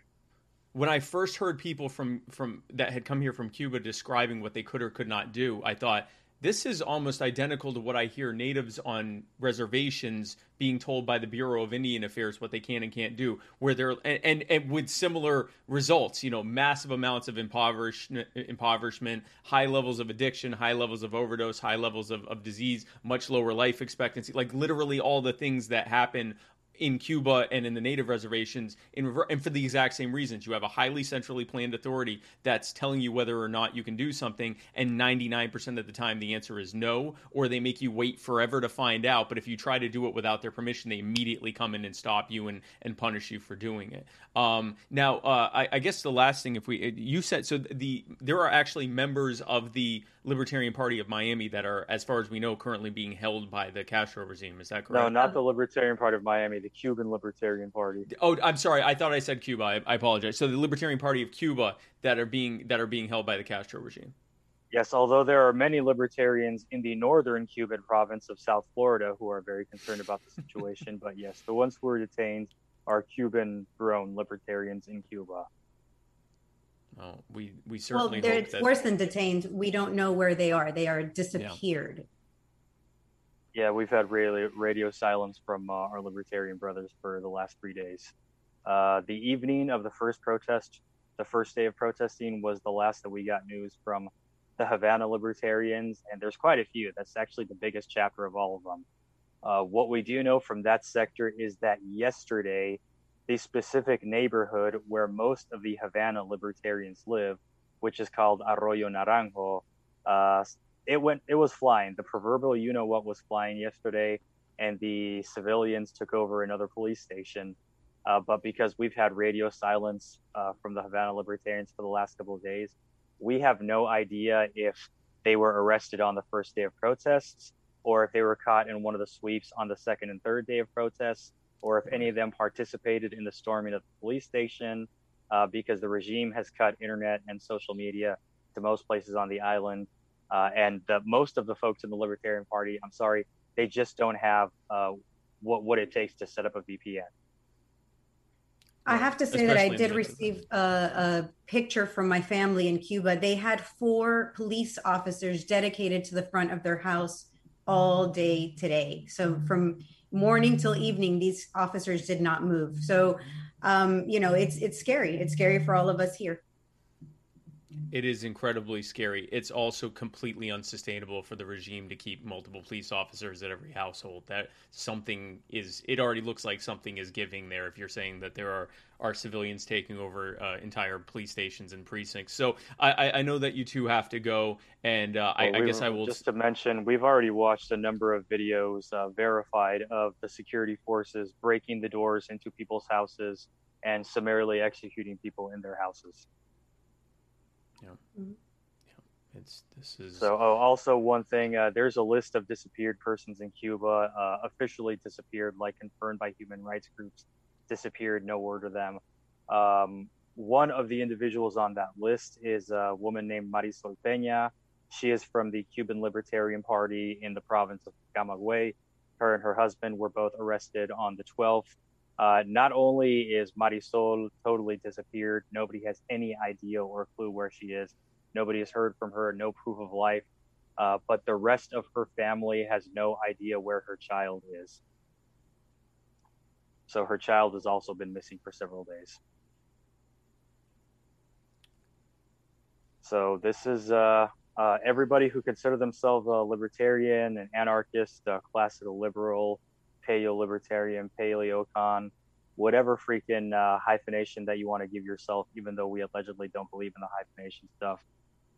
When I first heard people from from that had come here from Cuba describing what they could or could not do, I thought this is almost identical to what I hear natives on reservations being told by the Bureau of Indian Affairs what they can and can't do, where they're and, and, and with similar results, you know, massive amounts of impoverishment, impoverishment, high levels of addiction, high levels of overdose, high levels of, of disease, much lower life expectancy, like literally all the things that happen in Cuba and in the native reservations, in, and for the exact same reasons. You have a highly centrally planned authority that's telling you whether or not you can do something, and 99% of the time the answer is no, or they make you wait forever to find out. But if you try to do it without their permission, they immediately come in and stop you and, and punish you for doing it. Um, now, uh, I, I, guess the last thing, if we you said so, the there are actually members of the Libertarian Party of Miami that are, as far as we know, currently being held by the Castro regime. Is that correct? No, not the Libertarian Party of Miami, the Cuban Libertarian Party. Oh, I'm sorry. I thought I said Cuba. I, I apologize. So the Libertarian Party of Cuba that are being that are being held by the Castro regime. Yes, although there are many libertarians in the northern Cuban province of South Florida who are very concerned about the situation, but yes, the ones who are detained are Cuban grown libertarians in Cuba. Oh, we we certainly well, they're that... worse than detained. We don't know where they are. They are disappeared. Yeah, yeah we've had radio, radio silence from uh, our libertarian brothers for the last three days. Uh, the evening of the first protest the first day of protesting was the last that we got news from the Havana Libertarians, and there's quite a few. That's actually the biggest chapter of all of them. Uh, what we do know from that sector is that yesterday, the specific neighborhood where most of the Havana Libertarians live, which is called Arroyo Naranjo, uh, it went. It was flying. The proverbial, you know what, was flying yesterday, and the civilians took over another police station. Uh, but because we've had radio silence uh, from the Havana Libertarians for the last couple of days, we have no idea if they were arrested on the first day of protests or if they were caught in one of the sweeps on the second and third day of protests, or if any of them participated in the storming of the police station, uh, because the regime has cut internet and social media to most places on the island. Uh, and the, most of the folks in the Libertarian Party, I'm sorry, they just don't have uh, what, what it takes to set up a VPN. I have to say that I did receive a, a, picture from my family in Cuba. They had four police officers dedicated to the front of their house all day today. So from morning till evening, these officers did not move. So, um, you know, it's it's scary. It's scary for all of us here. It is incredibly scary. It's also completely unsustainable for the regime to keep multiple police officers at every household. That something is, it already looks like something is giving there if you're saying that there are, are civilians taking over uh, entire police stations and precincts. So I, I know that you two have to go, and uh, well, I, I guess I will. Just to mention, we've already watched a number of videos uh, verified of the security forces breaking the doors into people's houses and summarily executing people in their houses. Yeah. It's this is so. Oh, also one thing. Uh, there's a list of disappeared persons in Cuba, uh, officially disappeared, like confirmed by human rights groups. Disappeared. No word of them. Um, one of the individuals on that list is a woman named Marisol Peña. She is from the Cuban Libertarian Party in the province of Camagüey. Her and her husband were both arrested on the 12th. Uh, not only is Marisol totally disappeared, nobody has any idea or clue where she is. Nobody has heard from her, no proof of life. Uh, but the rest of her family has no idea where her child is. So her child has also been missing for several days. So this is uh, uh, everybody who consider themselves a libertarian, an anarchist, a classical liberal, paleo libertarian, paleocon, whatever freaking uh, hyphenation that you want to give yourself, even though we allegedly don't believe in the hyphenation stuff.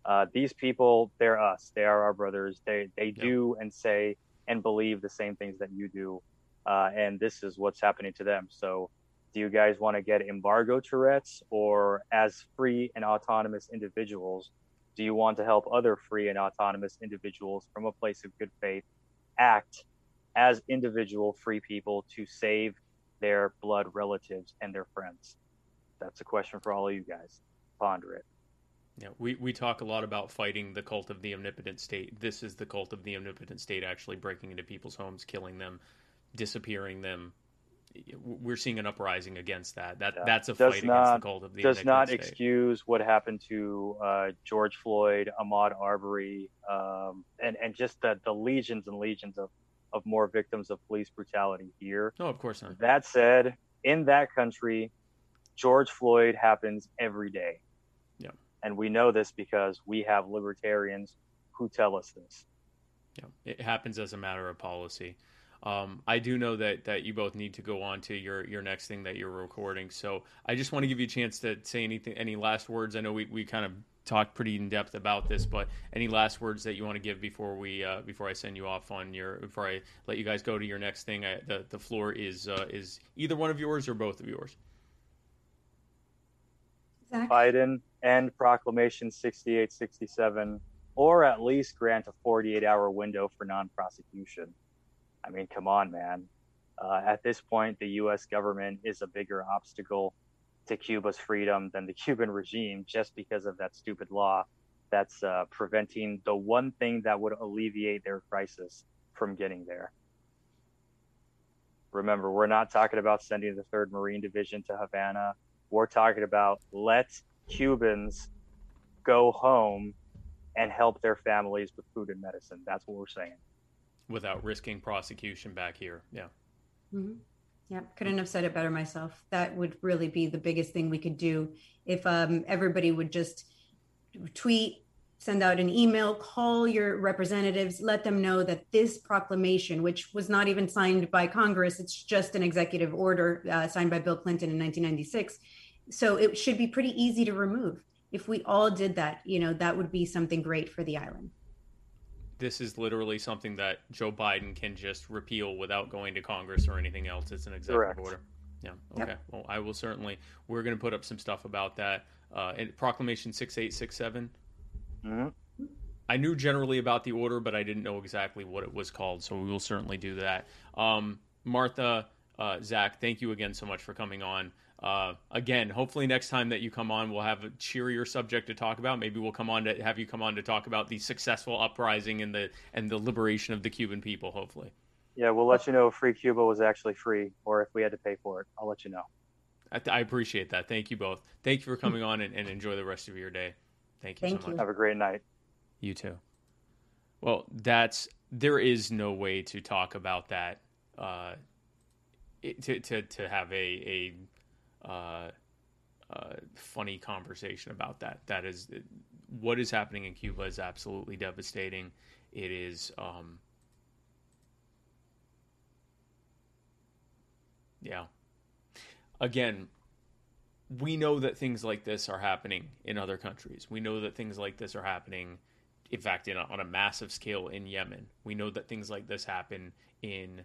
Uh, these people, they're us. They are our brothers. They they yep. do and say and believe the same things that you do, uh, and this is what's happening to them. So, do you guys want to get embargo Tourette's, or as free and autonomous individuals, do you want to help other free and autonomous individuals from a place of good faith act as individual free people to save their blood relatives and their friends? That's a question for all of you guys. Ponder it. Yeah, we, we talk a lot about fighting the cult of the omnipotent state. This is the cult of the omnipotent state actually breaking into people's homes, killing them, disappearing them. We're seeing an uprising against that. That yeah. that's a does fight not, against the cult of the does not state. excuse what happened to uh, George Floyd, Ahmaud Arbery, um, and and just the the legions and legions of of more victims of police brutality here. No, of course not. That said, in that country, George Floyd happens every day. Yeah. And we know this because we have libertarians who tell us this. Yeah, it happens as a matter of policy. Um, I do know that that you both need to go on to your your next thing that you're recording. So I just want to give you a chance to say anything, any last words. I know we, we kind of talked pretty in depth about this, but any last words that you want to give before we uh, before I send you off on your before I let you guys go to your next thing? I, the the floor is uh, is either one of yours or both of yours. Zach? Biden and Proclamation 6867, or at least grant a 48 hour window for non prosecution. I mean, come on, man. Uh, at this point, the U.S. government is a bigger obstacle to Cuba's freedom than the Cuban regime just because of that stupid law that's uh, preventing the one thing that would alleviate their crisis from getting there. Remember, we're not talking about sending the 3rd Marine Division to Havana. We're talking about let Cubans go home and help their families with food and medicine. That's what we're saying. Without risking prosecution back here. Yeah. Mm-hmm. Yeah, couldn't have said it better myself. That would really be the biggest thing we could do if um, everybody would just tweet, send out an email, call your representatives, let them know that this proclamation, which was not even signed by Congress, it's just an executive order uh, signed by Bill Clinton in 1996. So it should be pretty easy to remove. If we all did that, you know, that would be something great for the island this is literally something that Joe Biden can just repeal without going to Congress or anything else. It's an executive Correct. order. Yeah. Okay. Yep. Well, I will certainly. We're going to put up some stuff about that. Uh, Proclamation six eight six seven. Mm-hmm. I knew generally about the order, but I didn't know exactly what it was called. So we will certainly do that. Um, Martha, uh, Zach, thank you again so much for coming on. Uh, again, hopefully next time that you come on, we'll have a cheerier subject to talk about. Maybe we'll come on to have you come on to talk about the successful uprising and the and the liberation of the Cuban people. Hopefully. Yeah, we'll let you know if free Cuba was actually free, or if we had to pay for it. I'll let you know. I, I appreciate that. Thank you both. Thank you for coming on and, and enjoy the rest of your day. Thank you Thank so you. much. Have a great night. You too. Well, that's there is no way to talk about that. Uh, it, to to to have a a uh, uh, funny conversation about that. That is what is happening in Cuba is absolutely devastating. It is. Um, yeah. Again, we know that things like this are happening in other countries. We know that things like this are happening, in fact, in a, on a massive scale in Yemen. We know that things like this happen in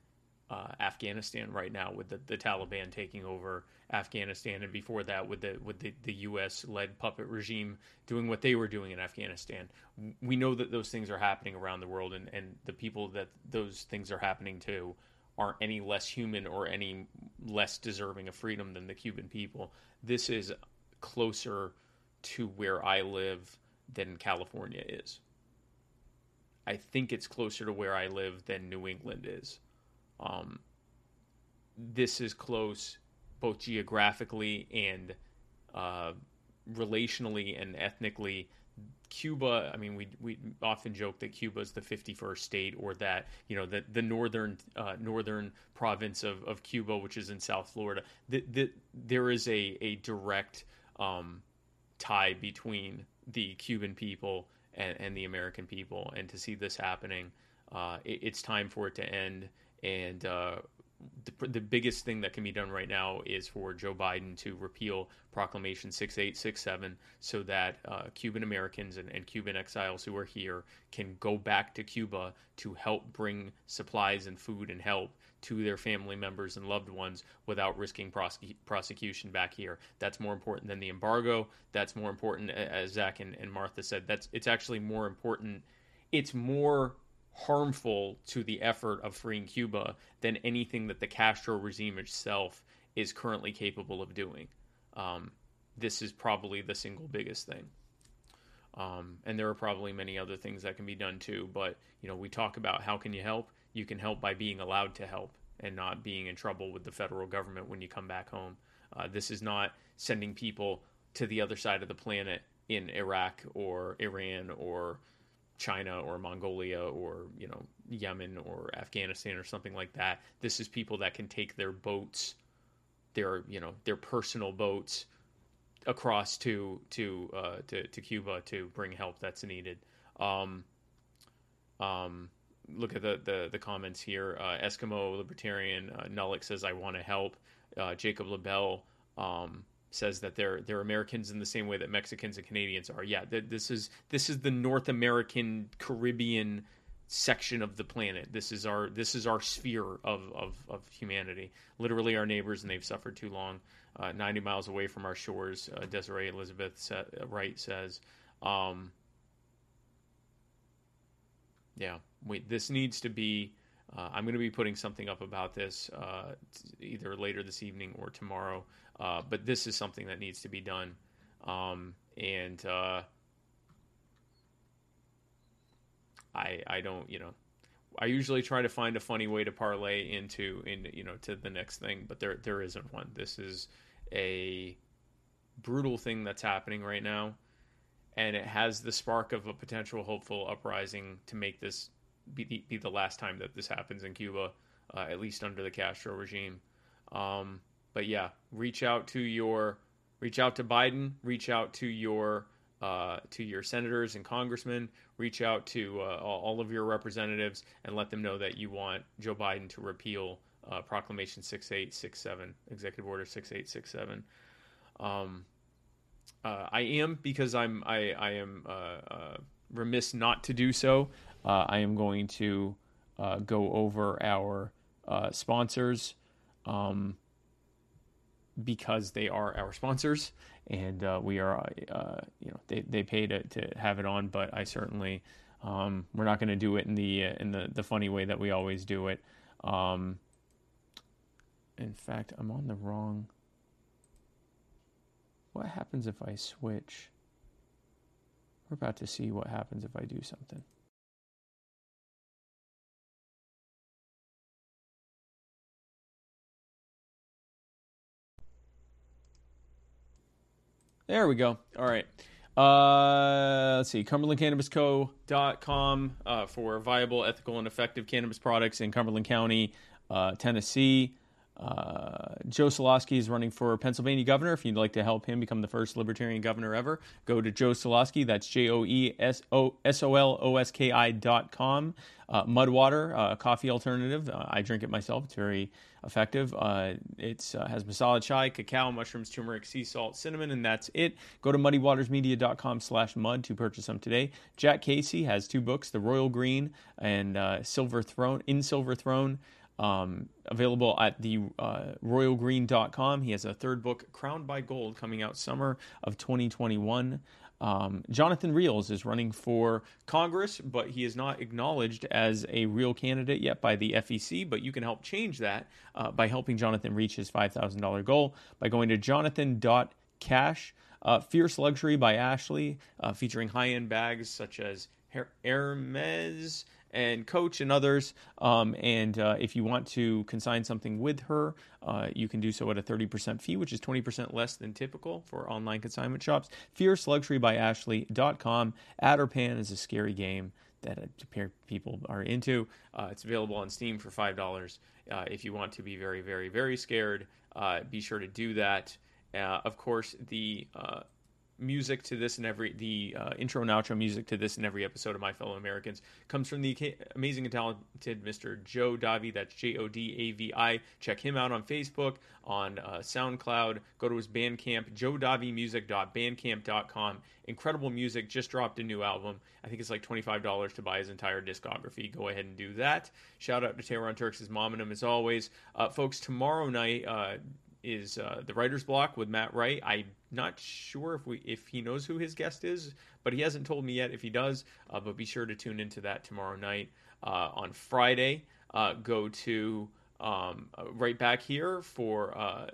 uh, Afghanistan right now with the, the Taliban taking over Afghanistan, and before that with the with the, the U.S. led puppet regime doing what they were doing in Afghanistan. We know that those things are happening around the world, and, and the people that those things are happening to aren't any less human or any less deserving of freedom than the Cuban people. This is closer to where I live than California is. I think it's closer to where I live than New England is. Um, this is close both geographically and uh, relationally and ethnically. Cuba, I mean, we we often joke that Cuba is the 51st state, or that you know the the northern uh, northern province of, of Cuba, which is in South Florida. The, the, there is a a direct um, tie between the Cuban people and, and, the American people, and to see this happening, uh, it, it's time for it to end. And uh, the, the biggest thing that can be done right now is for Joe Biden to repeal Proclamation 6867 so that uh, Cuban Americans and, and, Cuban exiles who are here can go back to Cuba to help bring supplies and food and help to their family members and loved ones without risking prosec- prosecution back here. That's more important than the embargo. That's more important, as Zach and, and Martha said. That's it's actually more important. It's more harmful to the effort of freeing Cuba than anything that the Castro regime itself is currently capable of doing. Um, this is probably the single biggest thing. Um, and there are probably many other things that can be done too. But you know, we talk about how can you help? You can help by being allowed to help and not being in trouble with the federal government when you come back home. Uh, this is not sending people to the other side of the planet in Iraq or Iran or China or Mongolia or you know Yemen or Afghanistan or something like that. This is people that can take their boats, their you know their personal boats, across to to uh, to, to Cuba to bring help that's needed. Um, um, look at the, the, the comments here. Uh, Eskimo Libertarian uh, says, "I want to help." Uh, Jacob LaBelle um, says that they're they're Americans in the same way that Mexicans and Canadians are. Yeah, th- this is this is the North American Caribbean section of the planet. This is our this is our sphere of of, of humanity. Literally our neighbors, and they've suffered too long. Uh, Ninety miles away from our shores, uh, Desiree Elizabeth sa- Wright says. Um, yeah, we, this needs to be. Uh, I'm going to be putting something up about this uh, either later this evening or tomorrow. Uh, but this is something that needs to be done. Um, and uh, I I don't you know I usually try to find a funny way to parlay into in you know to the next thing, but there there isn't one. This is a brutal thing that's happening right now, and it has the spark of a potential hopeful uprising to make this be the, be the last time that this happens in Cuba, uh, at least under the Castro regime. Um, but yeah, reach out to your reach out to Biden, reach out to your uh, to your senators and congressmen, reach out to uh, all of your representatives, and let them know that you want Joe Biden to repeal uh, Proclamation 6867, Executive Order 6867. Um, uh, I am because I'm I I am uh, uh, remiss not to do so. I am going to go over our sponsors. Um, because they are our sponsors and uh, we are uh, you know they, they pay to, to have it on but i certainly um, we're not going to do it in the uh, in the, the funny way that we always do it. Um, in fact i'm on the wrong what happens if i switch? We're about to see what happens if i do something There we go. All right. Uh, let's see. CumberlandCannabisCo.com uh, for viable, ethical, and effective cannabis products in Cumberland County, uh, Tennessee. Uh, Joe Soloski is running for Pennsylvania governor. If you'd like to help him become the first libertarian governor ever, go to Joe Soloski. That's J O E S O S O L O S K I dot com. Uh, Mudwater, uh, coffee alternative. Uh, I drink it myself. It's very effective. Uh, it has masala chai, cacao, mushrooms, turmeric, sea salt, cinnamon, and that's it. Go to muddywatersmedia.com slash mud to purchase them today. Jack Casey has two books, The Royal Green and Silver Throne, In Silver Throne. Um, available at the uh, royalgreen.com. He has a third book, Crowned by Gold, coming out summer of 2021. Um, Jonathan Reels is running for Congress, but he is not acknowledged as a real candidate yet by the FEC. But you can help change that uh, by helping Jonathan reach his $5,000 goal by going to jonathan.cash. Uh, Fierce Luxury by Ashley, uh, featuring high end bags such as Hermes and Coach and others. Um, and uh, if you want to consign something with her, uh, you can do so at a 30% fee, which is 20% less than typical for online consignment shops. Fierce Luxury by Ashley.com. Ad or Pan is a scary game that uh, people are into. Uh, it's available on Steam for $5. Uh, if you want to be very, very, very scared, uh, be sure to do that. of course, the music to this and every the uh, intro and outro music to this and every episode of My Fellow Americans comes from the amazing and talented Mr. Joe Davi. That's J O D A V I. Check him out on Facebook, on uh, SoundCloud. Go to his Bandcamp, joedavimusic.bandcamp.com. Incredible music. Just dropped a new album. I think it's like $25 to buy his entire discography. Go ahead and do that. Shout out to Tehran Turks' mom and him as always. Uh, folks, tomorrow night, uh, is uh, the writer's block with Matt Wright. I'm not sure if we if he knows who his guest is, but he hasn't told me yet if he does. Uh, but be sure to tune into that tomorrow night. Uh, on Friday, uh, go to um, uh, right back here for uh,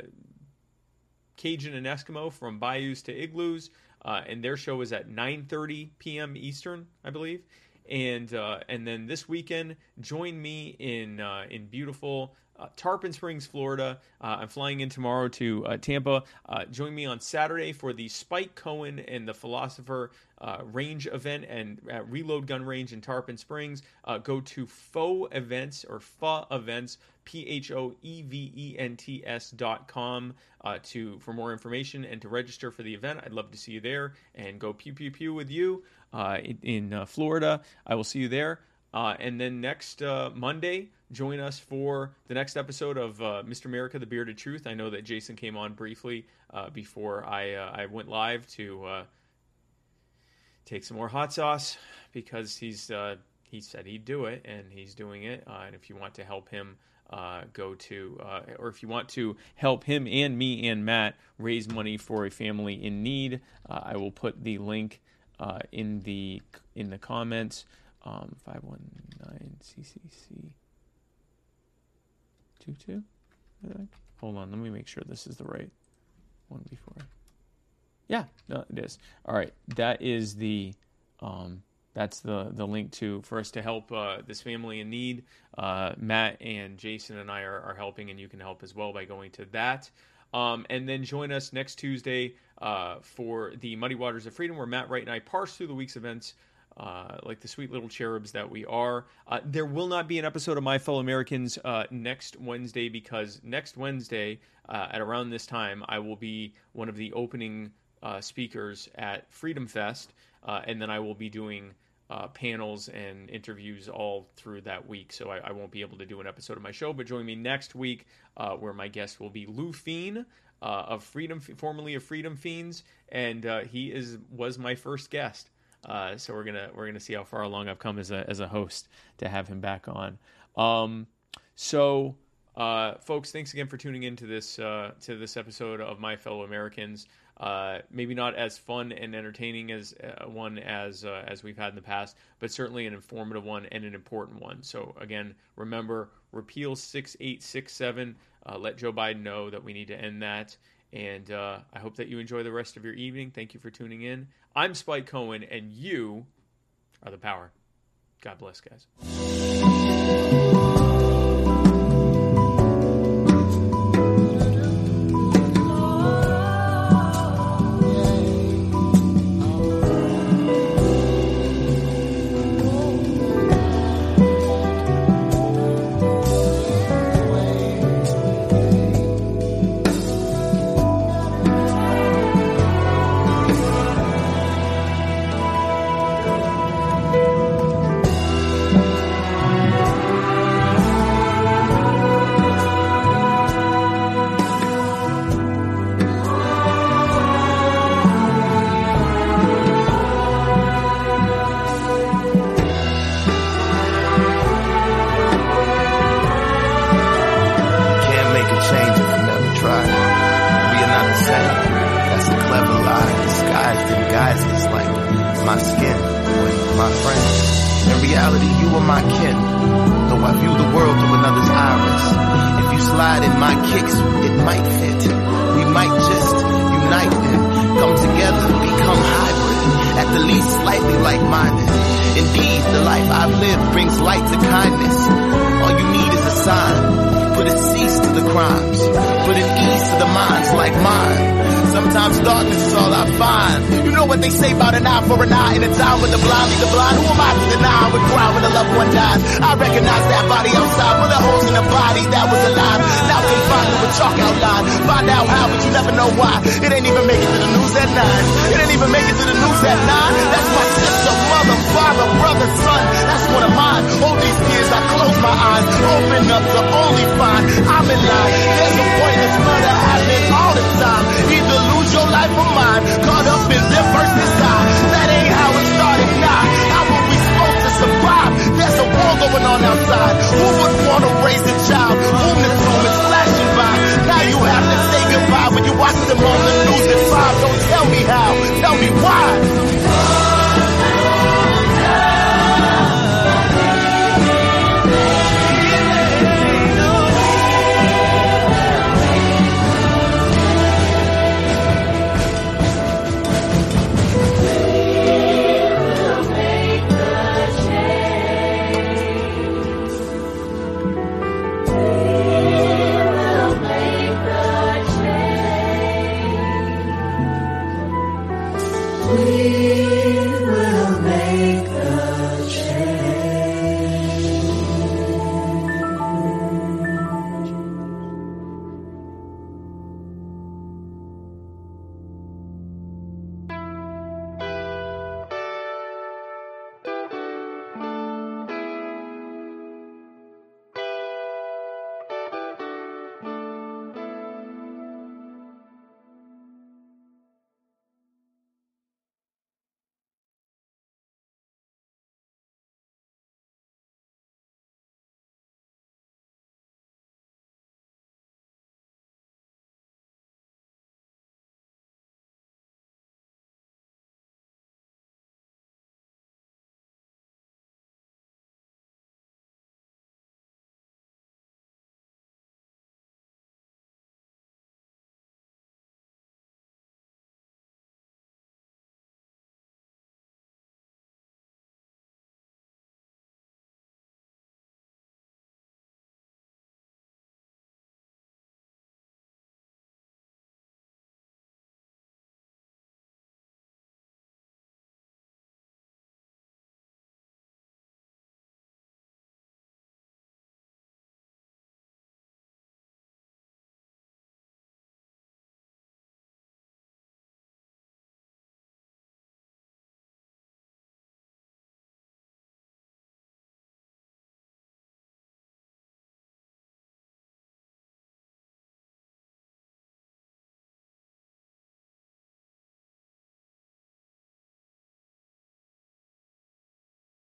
Cajun and Eskimo from Bayous to Igloos, and their show is at 9:30 p.m. Eastern, I believe. And and then this weekend, join me in in beautiful uh, Tarpon Springs, Florida. Uh, I'm flying in tomorrow to uh, Tampa. Uh, join me on Saturday for the Spike Cohen and the Philosopher uh, Range event and Reload Gun Range in Tarpon Springs. Uh, go to Faux Events or FA Events, P H O E V E N T S dot com to for more information and to register for the event. I'd love to see you there and go pew pew pew with you in, in Florida. I will see you there. and then next Monday, join us for the next episode of uh, Mr. America: The Bearded Truth. I know that Jason came on briefly uh, before I uh, I went live to uh, take some more hot sauce because he's uh, he said he'd do it and he's doing it. Uh, and if you want to help him. go to, or if you want to help him and me and Matt raise money for a family in need, I will put the link in the in the comments. Um, 519 CCC two two. Hold on, let me make sure this is the right one before. Yeah, no, it is. All right, that is the um, that's the the link to for us to help uh, this family in need. Uh, Matt and Jason and I are, are helping, and you can help as well by going to that. Um, and then join us next Tuesday uh, for the Muddy Waters of Freedom, where Matt Wright and I parse through the week's events uh, like the sweet little cherubs that we are. Uh, there will not be an episode of My Fellow Americans uh, next Wednesday because next Wednesday uh, at around this time I will be one of the opening uh, speakers at Freedom Fest, and then I will be doing. Panels and interviews all through that week, so I, I, won't be able to do an episode of my show. But join me next week, where my guest will be Lou Fiend uh, of Freedom, formerly of Freedom Fiends, and he is was my first guest. Uh, so we're gonna we're gonna see how far along I've come as a as a host to have him back on. Um, so, uh, folks, thanks again for tuning in to this uh, to this episode of My Fellow Americans. Uh, maybe not as fun and entertaining as uh, one as uh, as we've had in the past, but certainly an informative one and an important one. So again, remember repeal six eight six seven. let Joe Biden know that we need to end that. And uh, I hope that you enjoy the rest of your evening. Thank you for tuning in. I'm Spike Cohen, and you are the power. God bless, guys.